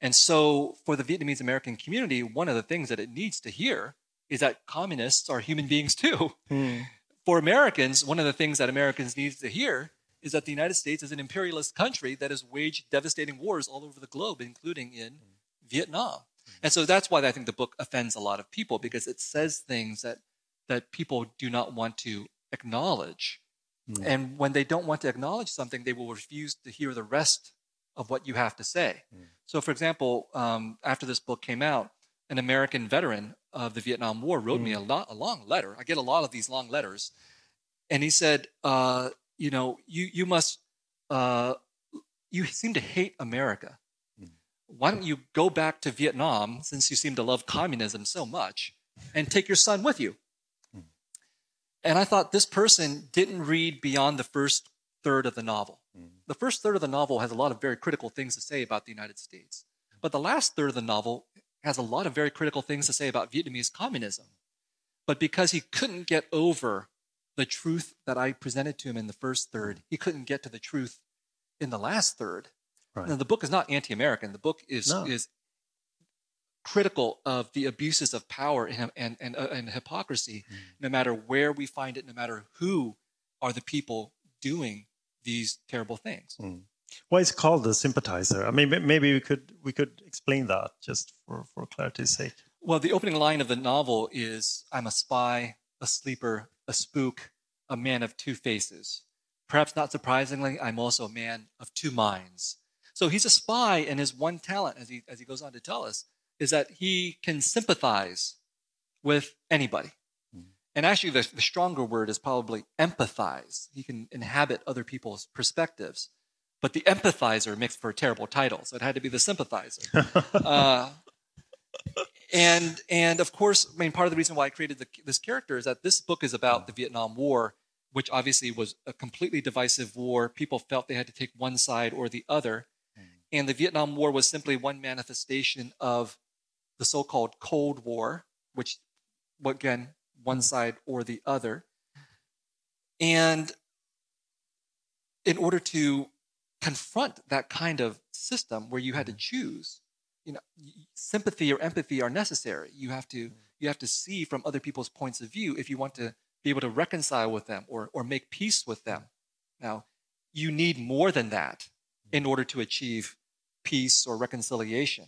And so, for the Vietnamese American community, one of the things that it needs to hear is that communists are human beings too. Hmm. For Americans, one of the things that Americans need to hear is that the United States is an imperialist country that has waged devastating wars all over the globe, including in Vietnam. Hmm. And so that's why I think the book offends a lot of people because it says things that that people do not want to acknowledge. And when they don't want to acknowledge something, they will refuse to hear the rest of what you have to say. So, for example, um, after this book came out, an American veteran of the Vietnam War wrote me a, lo- a long letter. I get a lot of these long letters. And he said, uh, you know, you, you must, uh, you seem to hate America. Why don't you go back to Vietnam since you seem to love communism so much and take your son with you? And I thought this person didn't read beyond the first third of the novel. Mm-hmm. The first third of the novel has a lot of very critical things to say about the United States. But the last third of the novel has a lot of very critical things to say about Vietnamese communism. But because he couldn't get over the truth that I presented to him in the first third, mm-hmm. he couldn't get to the truth in the last third. Right. Now, the book is not anti-American. The book is No. is critical of the abuses of power and and and, uh, and hypocrisy, no matter where we find it, no matter who are the people doing these terrible things. Why is it called the sympathizer? I mean, maybe we could we could explain that just for for clarity's sake. Well, the opening line of the novel is I'm a spy, a sleeper, a spook, a man of two faces. Perhaps not surprisingly, I'm also a man of two minds. So he's a spy, and his one talent, as he, as he goes on to tell us, is that he can sympathize with anybody. And actually, the, the stronger word is probably empathize. He can inhabit other people's perspectives. But the empathizer makes for a terrible title, so it had to be the sympathizer. uh, and and of course, I mean, part of the reason why I created the, this character is that this book is about the Vietnam War, which obviously was a completely divisive war. People felt they had to take one side or the other, and the Vietnam War was simply one manifestation of the so-called Cold War, which again, one side or the other. And in order to confront that kind of system where you had to mm-hmm. choose, you know, sympathy or empathy are necessary. You have to mm-hmm. you have to see from other people's points of view if you want to be able to reconcile with them or or make peace with them. Now, you need more than that mm-hmm. in order to achieve peace or reconciliation.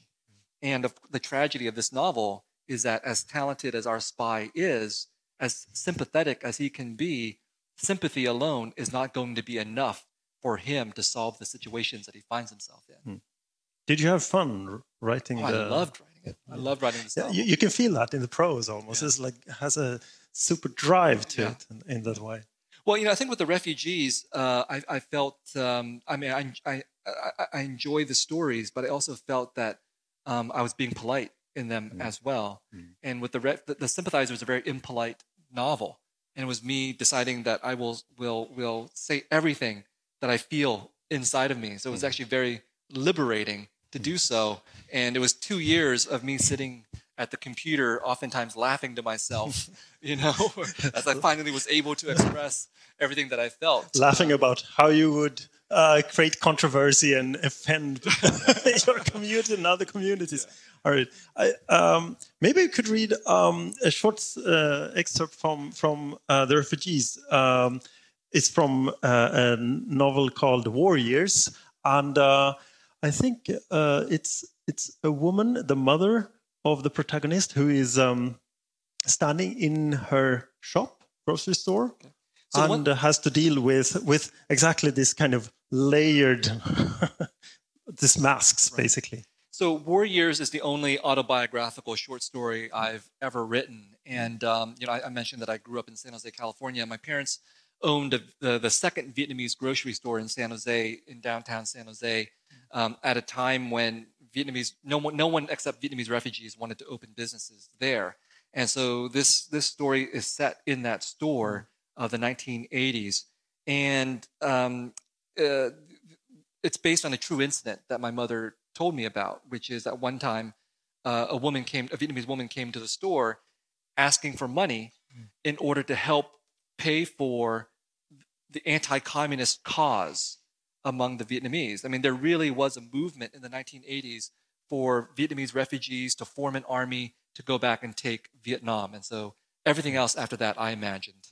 And of, the tragedy of this novel is that as talented as our spy is, as sympathetic as he can be, sympathy alone is not going to be enough for him to solve the situations that he finds himself in. Did you have fun writing Oh, I loved writing it. I loved writing this Yeah, you, you can feel that in the prose almost. Yeah. It's like has a super drive to Yeah. it in, in that way. Well, you know, I think with the refugees, uh, I, I felt. Um, I mean, I I I enjoy the stories, but I also felt that um, I was being polite in them mm. as well. Mm. And with the, re- the the sympathizer was a very impolite novel, and it was me deciding that I will will will say everything that I feel inside of me. So it was mm. actually very liberating to do so. And it was two years of me sitting at the computer, oftentimes laughing to myself, you know, as I finally was able to express everything that I felt. Laughing um, about how you would uh, create controversy and offend your community and other communities. All right. I, um, maybe you could read um, a short uh, excerpt from from uh, the refugees. Um, it's from uh, a novel called War Years, and uh, I think uh, it's it's a woman, the mother of the protagonist, who is um, standing in her shop, grocery store, So and uh, has to deal with with exactly this kind of layered, this masks basically. So, War Years is the only autobiographical short story I've ever written. And, um, you know, I, I mentioned that I grew up in San Jose, California. My parents owned a, the, the second Vietnamese grocery store in San Jose, in downtown San Jose, um, at a time when Vietnamese, no one, no one except Vietnamese refugees wanted to open businesses there. And so this, this story is set in that store of the 1980s. And um, uh, it's based on a true incident that my mother told me about, which is that one time uh, a woman came, a Vietnamese woman came to the store asking for money in order to help pay for the anti-communist cause among the Vietnamese. I mean, there really was a movement in the 1980s for Vietnamese refugees to form an army to go back and take Vietnam. And so everything else after that, I imagined.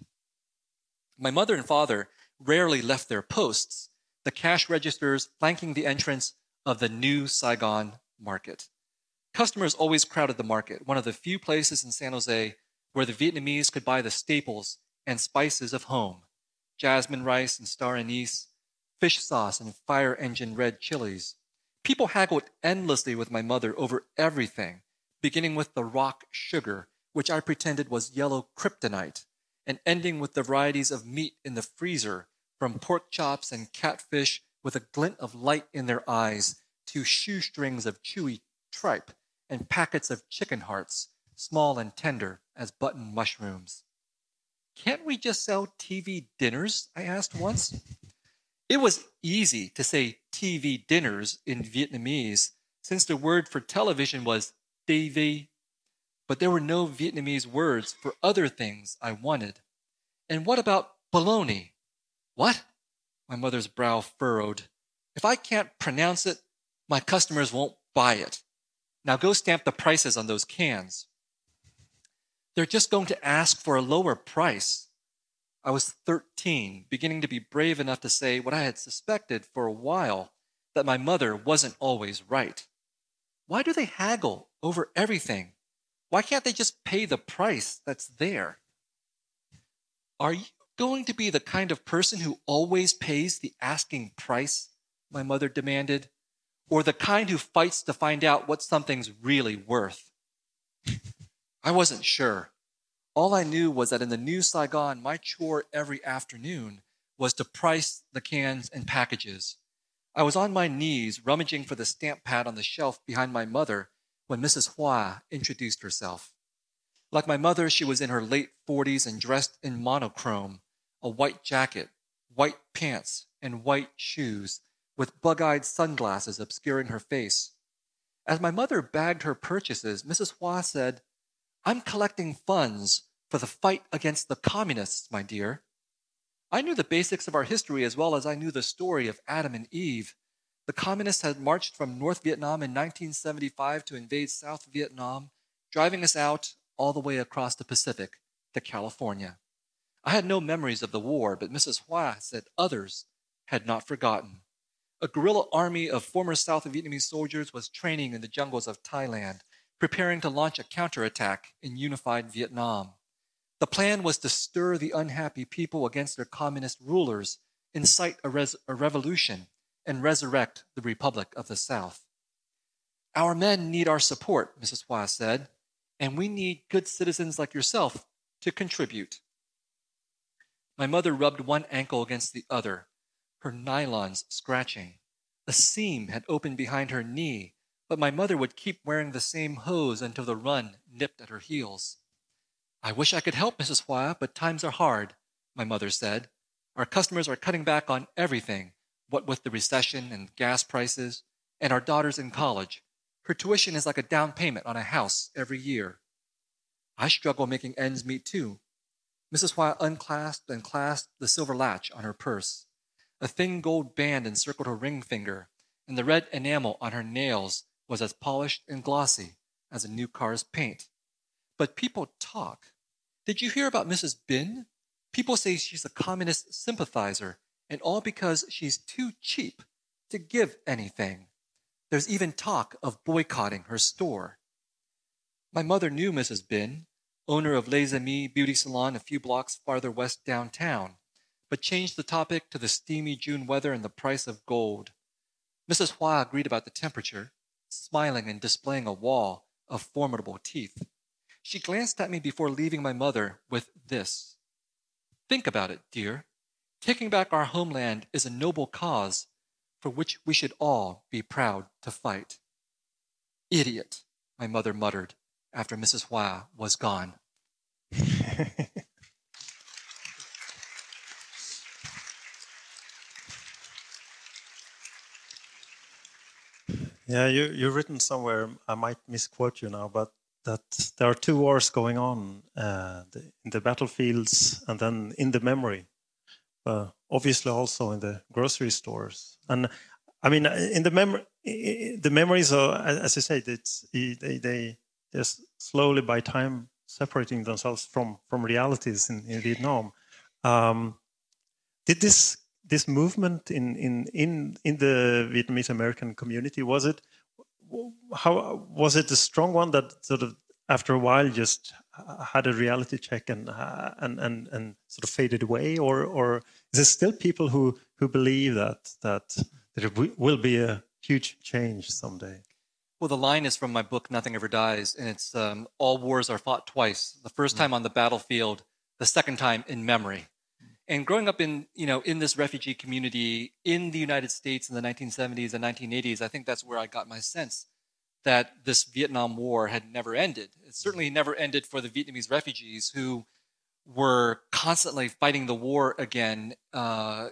My mother and father rarely left their posts, the cash registers flanking the entrance of the new Saigon market. Customers always crowded the market, one of the few places in San Jose where the Vietnamese could buy the staples and spices of home jasmine rice and star anise, fish sauce and fire engine red chilies. People haggled endlessly with my mother over everything, beginning with the rock sugar, which I pretended was yellow kryptonite, and ending with the varieties of meat in the freezer, from pork chops and catfish with a glint of light in their eyes to shoestrings of chewy tripe and packets of chicken hearts, small and tender as button mushrooms. Can't we just sell TV dinners? I asked once. It was easy to say TV dinners in Vietnamese since the word for television was TV, but there were no Vietnamese words for other things I wanted. And what about bologna? What? My mother's brow furrowed. If I can't pronounce it, my customers won't buy it. Now go stamp the prices on those cans. They're just going to ask for a lower price. I was 13, beginning to be brave enough to say what I had suspected for a while that my mother wasn't always right. Why do they haggle over everything? Why can't they just pay the price that's there? Are you going to be the kind of person who always pays the asking price? My mother demanded. Or the kind who fights to find out what something's really worth? I wasn't sure. All I knew was that in the new Saigon, my chore every afternoon was to price the cans and packages. I was on my knees rummaging for the stamp pad on the shelf behind my mother when Mrs. Hua introduced herself. Like my mother, she was in her late 40s and dressed in monochrome a white jacket, white pants, and white shoes, with bug eyed sunglasses obscuring her face. As my mother bagged her purchases, Mrs. Hua said, I'm collecting funds for the fight against the communists, my dear. I knew the basics of our history as well as I knew the story of Adam and Eve. The communists had marched from North Vietnam in 1975 to invade South Vietnam, driving us out all the way across the Pacific to California. I had no memories of the war, but Mrs. Hua said others had not forgotten. A guerrilla army of former South Vietnamese soldiers was training in the jungles of Thailand, preparing to launch a counterattack in unified Vietnam. The plan was to stir the unhappy people against their communist rulers, incite a, res- a revolution, and resurrect the Republic of the South. Our men need our support, Mrs. Hua said, and we need good citizens like yourself to contribute. My mother rubbed one ankle against the other, her nylons scratching. A seam had opened behind her knee but my mother would keep wearing the same hose until the run nipped at her heels. I wish I could help, Mrs. Hua, but times are hard, my mother said. Our customers are cutting back on everything, what with the recession and gas prices, and our daughter's in college. Her tuition is like a down payment on a house every year. I struggle making ends meet too. Mrs. Hua unclasped and clasped the silver latch on her purse. A thin gold band encircled her ring finger, and the red enamel on her nails was as polished and glossy as a new car's paint. But people talk. Did you hear about Mrs. Binh? People say she's a communist sympathizer, and all because she's too cheap to give anything. There's even talk of boycotting her store. My mother knew Mrs. Binh, owner of Les Amis Beauty Salon a few blocks farther west downtown, but changed the topic to the steamy June weather and the price of gold. Mrs. Hua agreed about the temperature, smiling and displaying a wall of formidable teeth. She glanced at me before leaving my mother with this Think about it, dear. Taking back our homeland is a noble cause for which we should all be proud to fight. Idiot, my mother muttered after Mrs. Hua was gone. Yeah, you, you've written somewhere, I might misquote you now, but that there are two wars going on uh, the, in the battlefields and then in the memory, uh, obviously also in the grocery stores. And I mean, in the memory, the memories are, as I said, it's, they, they just slowly by time separating themselves from, from realities in, in Vietnam. Um, did this this movement in in in in the Vietnamese American community was it how was it a strong one that sort of after a while just had a reality check and uh, and and and sort of faded away or or is there still people who who believe that that it will be a huge change someday well the line is from my book nothing ever dies and it's um, all wars are fought twice the first mm. time on the battlefield the second time in memory and growing up in you know in this refugee community in the United States in the 1970s and 1980s, I think that's where I got my sense that this Vietnam War had never ended. It certainly never ended for the Vietnamese refugees who were constantly fighting the war again uh,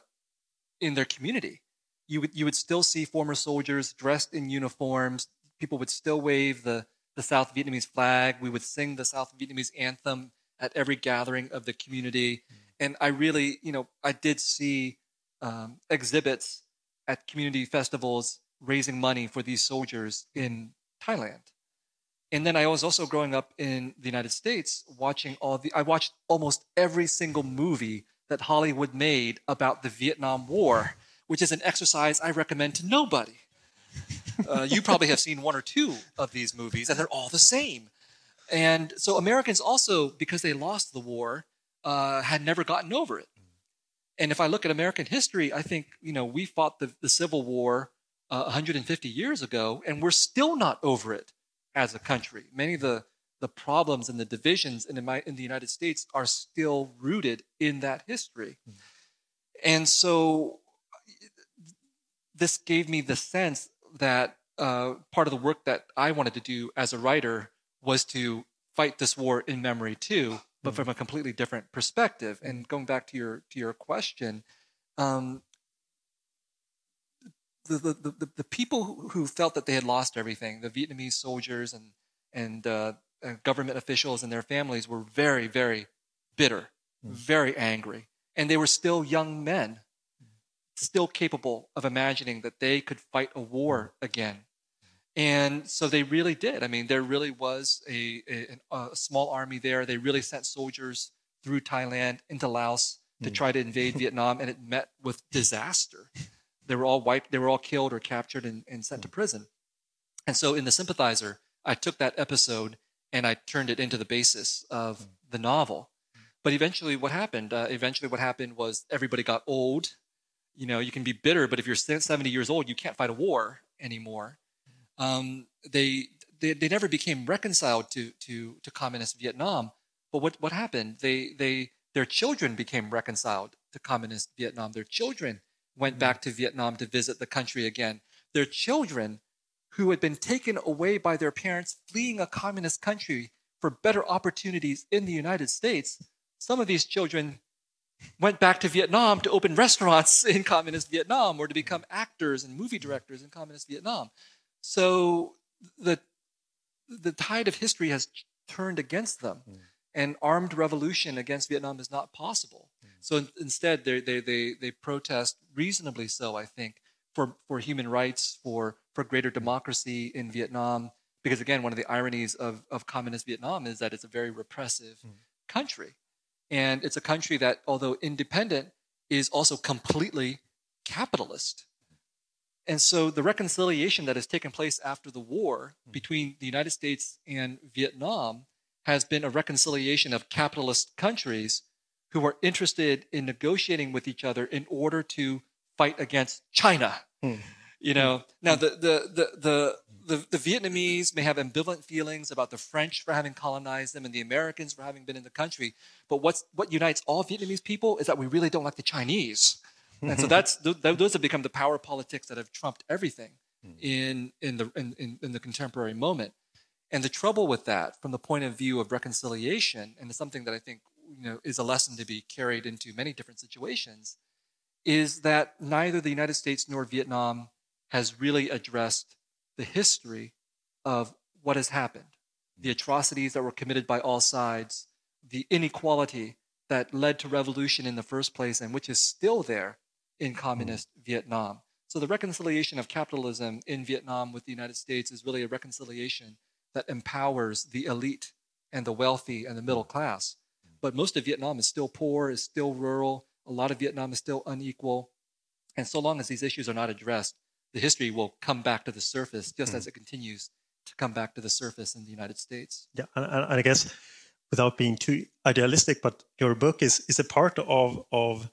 in their community. You would you would still see former soldiers dressed in uniforms. People would still wave the the South Vietnamese flag. We would sing the South Vietnamese anthem at every gathering of the community. Mm-hmm and I really, you know, I did see um, exhibits at community festivals raising money for these soldiers in Thailand. And then I was also growing up in the United States watching all the, I watched almost every single movie that Hollywood made about the Vietnam War, which is an exercise I recommend to nobody. Uh, you probably have seen one or two of these movies, and they're all the same. And so Americans also, because they lost the war, uh, had never gotten over it. And if I look at American history, I think you know we fought the, the Civil War uh, 150 years ago, and we're still not over it as a country. Many of the the problems and the divisions in the, in the United States are still rooted in that history. Mm. And so this gave me the sense that uh, part of the work that I wanted to do as a writer was to fight this war in memory too, but mm-hmm. from a completely different perspective. And going back to your to your question, um, the, the, the, the, people who felt that they had lost everything, the Vietnamese soldiers and and uh, government officials and their families were very very bitter, mm. very angry, and they were still young men, still capable of imagining that they could fight a war mm. again. And so they really did. I mean, there really was a, a, a small army there. They really sent soldiers through Thailand into Laos to hmm. try to invade Vietnam, and it met with disaster. They were all wiped, they were all killed or captured and, and sent to prison. And so in The Sympathizer, I took that episode and I turned it into the basis of the novel. But eventually, what happened? Uh, eventually, what happened was everybody got old. You know, you can be bitter, but if you're 70 years old, you can't fight a war anymore um, they, they, they never became reconciled to, to, to communist Vietnam. But what, what happened? They, they, their children became reconciled to communist Vietnam. Their children went mm-hmm. back to Vietnam to visit the country again. Their children, who had been taken away by their parents fleeing a communist country for better opportunities in the United States, some of these children went back to Vietnam to open restaurants in communist Vietnam or to become actors and movie directors in communist Vietnam. So the the tide of history has turned against them. Mm. And armed revolution against Vietnam is not possible. Mm. So instead, they, they, they, they protest reasonably so, I think, for, for human rights, for, for greater democracy in Vietnam. Because again, one of the ironies of, of communist Vietnam is that it's a very repressive mm. country. And it's a country that, although independent, is also completely capitalist. And so the reconciliation that has taken place after the war hmm. between the United States and Vietnam has been a reconciliation of capitalist countries who are interested in negotiating with each other in order to fight against China. Hmm. You know, now the, the, the, the, the, Vietnamese may have ambivalent feelings about the French for having colonized them and the Americans for having been in the country. But what's, what unites all Vietnamese people is that we really don't like the Chinese. And so that's those have become the power politics that have trumped everything hmm. in in the in, in, in the contemporary moment. And the trouble with that, from the point of view of reconciliation, and it's something that I think you know is a lesson to be carried into many different situations, is that neither the United States nor Vietnam has really addressed the history of what has happened, the atrocities that were committed by all sides, the inequality that led to revolution in the first place and which is still there in communist mm. Vietnam. So the reconciliation of capitalism in Vietnam with the United States is really a reconciliation that empowers the elite and the wealthy and the middle class. Mm. But most of Vietnam is still poor, is still rural. A lot of Vietnam is still unequal. And so long as these issues are not addressed, the history will come back to the surface just mm. as it continues to come back to the surface in the United States. Yeah, and, and I guess without being too idealistic, but your book is is a part of of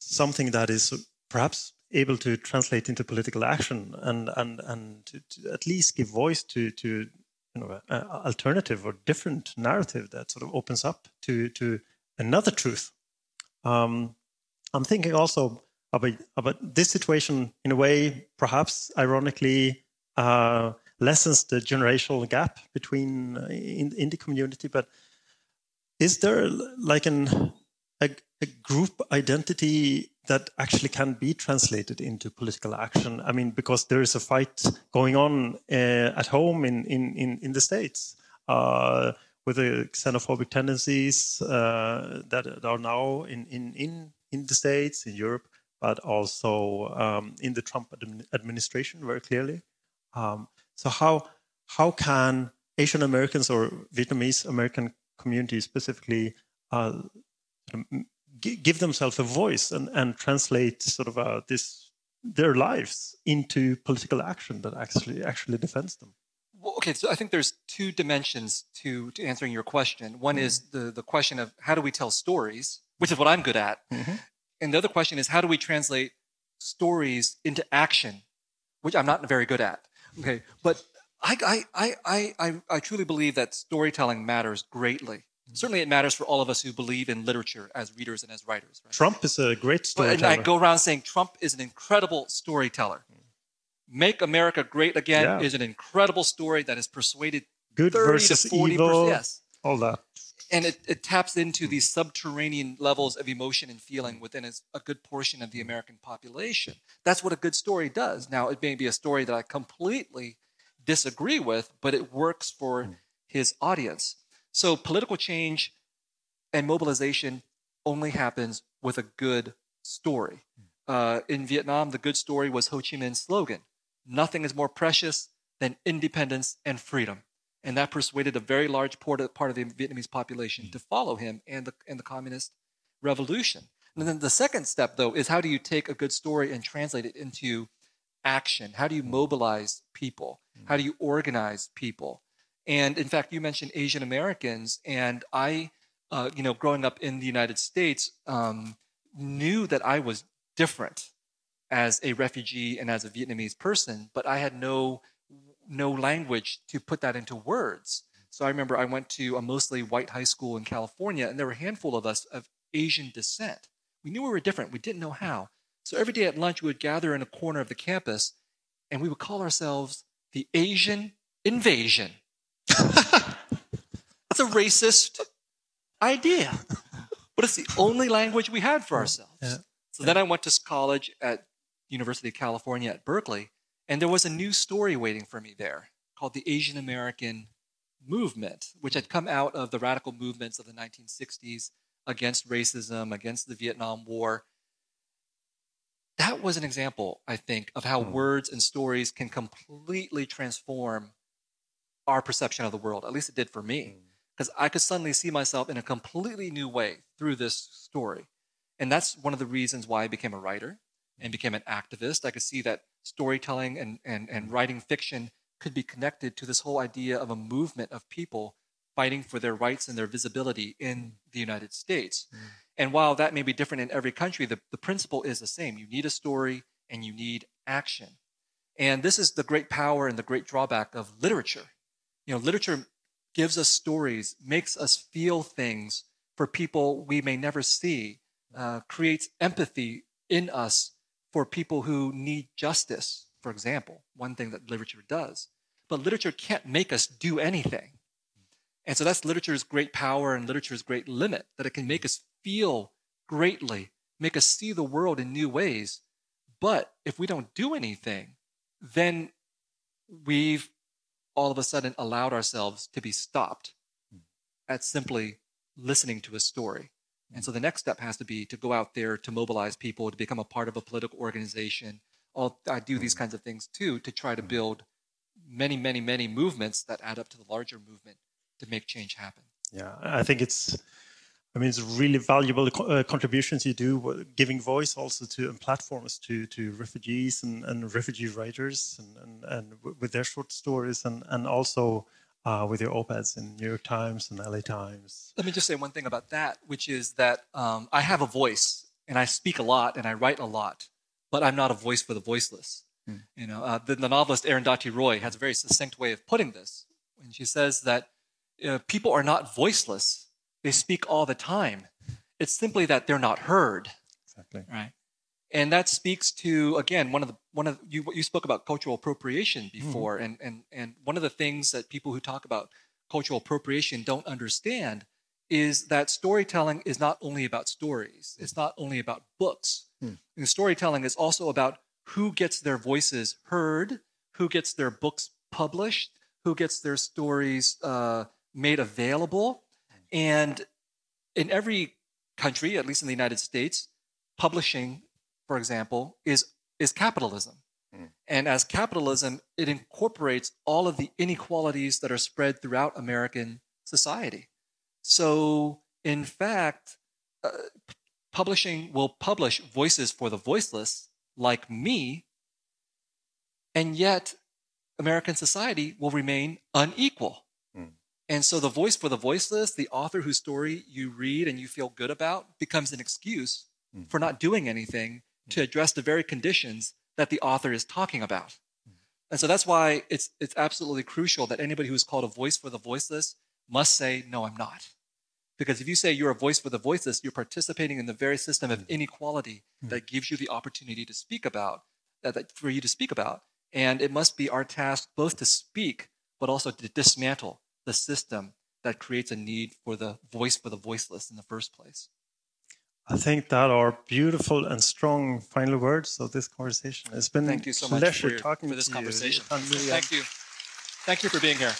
something that is perhaps able to translate into political action and and and to, to at least give voice to to you know an alternative or different narrative that sort of opens up to to another truth. Um, I'm thinking also about this situation in a way, perhaps ironically, uh, lessens the generational gap between uh, in, in the community. But is there like an a, a group identity that actually can be translated into political action. I mean, because there is a fight going on uh, at home in, in, in, in the States uh, with the xenophobic tendencies uh, that are now in, in, in, in the States, in Europe, but also um, in the Trump administration very clearly. Um, so how, how can Asian Americans or Vietnamese American communities specifically uh, give themselves a voice and, and translate sort of uh, this their lives into political action that actually actually defends them. Well, okay, so I think there's two dimensions to, to answering your question. One mm-hmm. is the, the question of how do we tell stories, which is what I'm good at. Mm-hmm. And the other question is how do we translate stories into action, which I'm not very good at. Okay, but I, I, I, I, I truly believe that storytelling matters greatly. Mm-hmm. Certainly, it matters for all of us who believe in literature as readers and as writers. Right? Trump is a great storyteller. And I go around saying Trump is an incredible storyteller. Mm-hmm. Make America Great Again yeah. is an incredible story that has persuaded good 30 versus to 40 evil, yes. all that. And it, it taps into these subterranean levels of emotion and feeling within a, good portion of the American population. That's what a good story does. Now, it may be a story that I completely disagree with, but it works for mm. his audience. So political change and mobilization only happens with a good story. Uh, in Vietnam, the good story was Ho Chi Minh's slogan Nothing is more precious than independence and freedom. And that persuaded a very large part of, part of the Vietnamese population to follow him and the, and the communist revolution. And then the second step, though, is how do you take a good story and translate it into action? How do you mobilize people? How do you organize people? And in fact, you mentioned Asian Americans, and I, uh, you know, growing up in the United States, um, knew that I was different as a refugee and as a Vietnamese person, but I had no no language to put that into words. So I remember I went to a mostly white high school in California, and there were a handful of us of Asian descent. We knew we were different. We didn't know how. So every day at lunch, we would gather in a corner of the campus, and we would call ourselves the Asian invasion. That's a racist idea, but it's the only language we had for ourselves. Yeah. So then I went to college at University of California at Berkeley, and there was a new story waiting for me there called the Asian American movement, which had come out of the radical movements of the 1960s against racism, against the Vietnam War. That was an example, I think, of how Mm. words and stories can completely transform our perception of the world. At least it did for me, because I could suddenly see myself in a completely new way through this story. And that's one of the reasons why I became a writer and became an activist. I could see that storytelling and, and, and writing fiction could be connected to this whole idea of a movement of people fighting for their rights and their visibility in the United States. And while that may be different in every country, the, the principle is the same. You need a story and you need action. And this is the great power and the great drawback of literature. You know, literature gives us stories, makes us feel things for people we may never see, uh, creates empathy in us for people who need justice, for example, one thing that literature does. But literature can't make us do anything. And so that's literature's great power and literature's great limit, that it can make us feel greatly, make us see the world in new ways. But if we don't do anything, then we've all of a sudden allowed ourselves to be stopped at simply listening to a story. And so the next step has to be to go out there to mobilize people, to become a part of a political organization. All, I do these kinds of things too to try to build many, many, many movements that add up to the larger movement to make change happen. Yeah, I think it's. I mean, it's really valuable uh, contributions you do, uh, giving voice also to and platforms to to refugees and, and refugee writers, and, and, and with their short stories, and and also uh, with your op-eds in New York Times and LA Times. Let me just say one thing about that, which is that um, I have a voice and I speak a lot and I write a lot, but I'm not a voice for the voiceless. You know, uh, the, the novelist Arundhati Roy has a very succinct way of putting this when she says that uh, people are not voiceless; they speak all the time. It's simply that they're not heard. Exactly. right and that speaks to again one of the one of you you spoke about cultural appropriation mm-hmm. before and and and one of the things that people who talk about cultural appropriation don't understand is that storytelling is not only about stories. Mm. It's not only about books. Hmm. And storytelling is also about who gets their voices heard who gets their books published who gets their stories uh, made available. Hmm. And in every country at least in the united states publishing, for example, is, is capitalism. Hmm. And as capitalism, it incorporates all of the inequalities that are spread throughout American society. So, in fact, uh, publishing will publish voices for the voiceless, like me, and yet American society will remain unequal. Hmm. And so the voice for the voiceless, the author whose story you read and you feel good about, becomes an excuse hmm. for not doing anything to address the very conditions that the author is talking about. And so that's why it's, it's absolutely crucial that anybody who is called a voice for the voiceless must say, No, I'm not. Because if you say you're a voice for the voiceless, you're participating in the very system of mm-hmm. inequality mm-hmm. that gives you the opportunity to speak about, that, that for you to speak about. And it must be our task both to speak, but also to dismantle the system that creates a need for the voice for the voiceless in the first place. I think that are beautiful and strong final words of this conversation. It's been Thank you so a much pleasure for, your- talking for this to conversation. you. Thank you. Thank you for being here.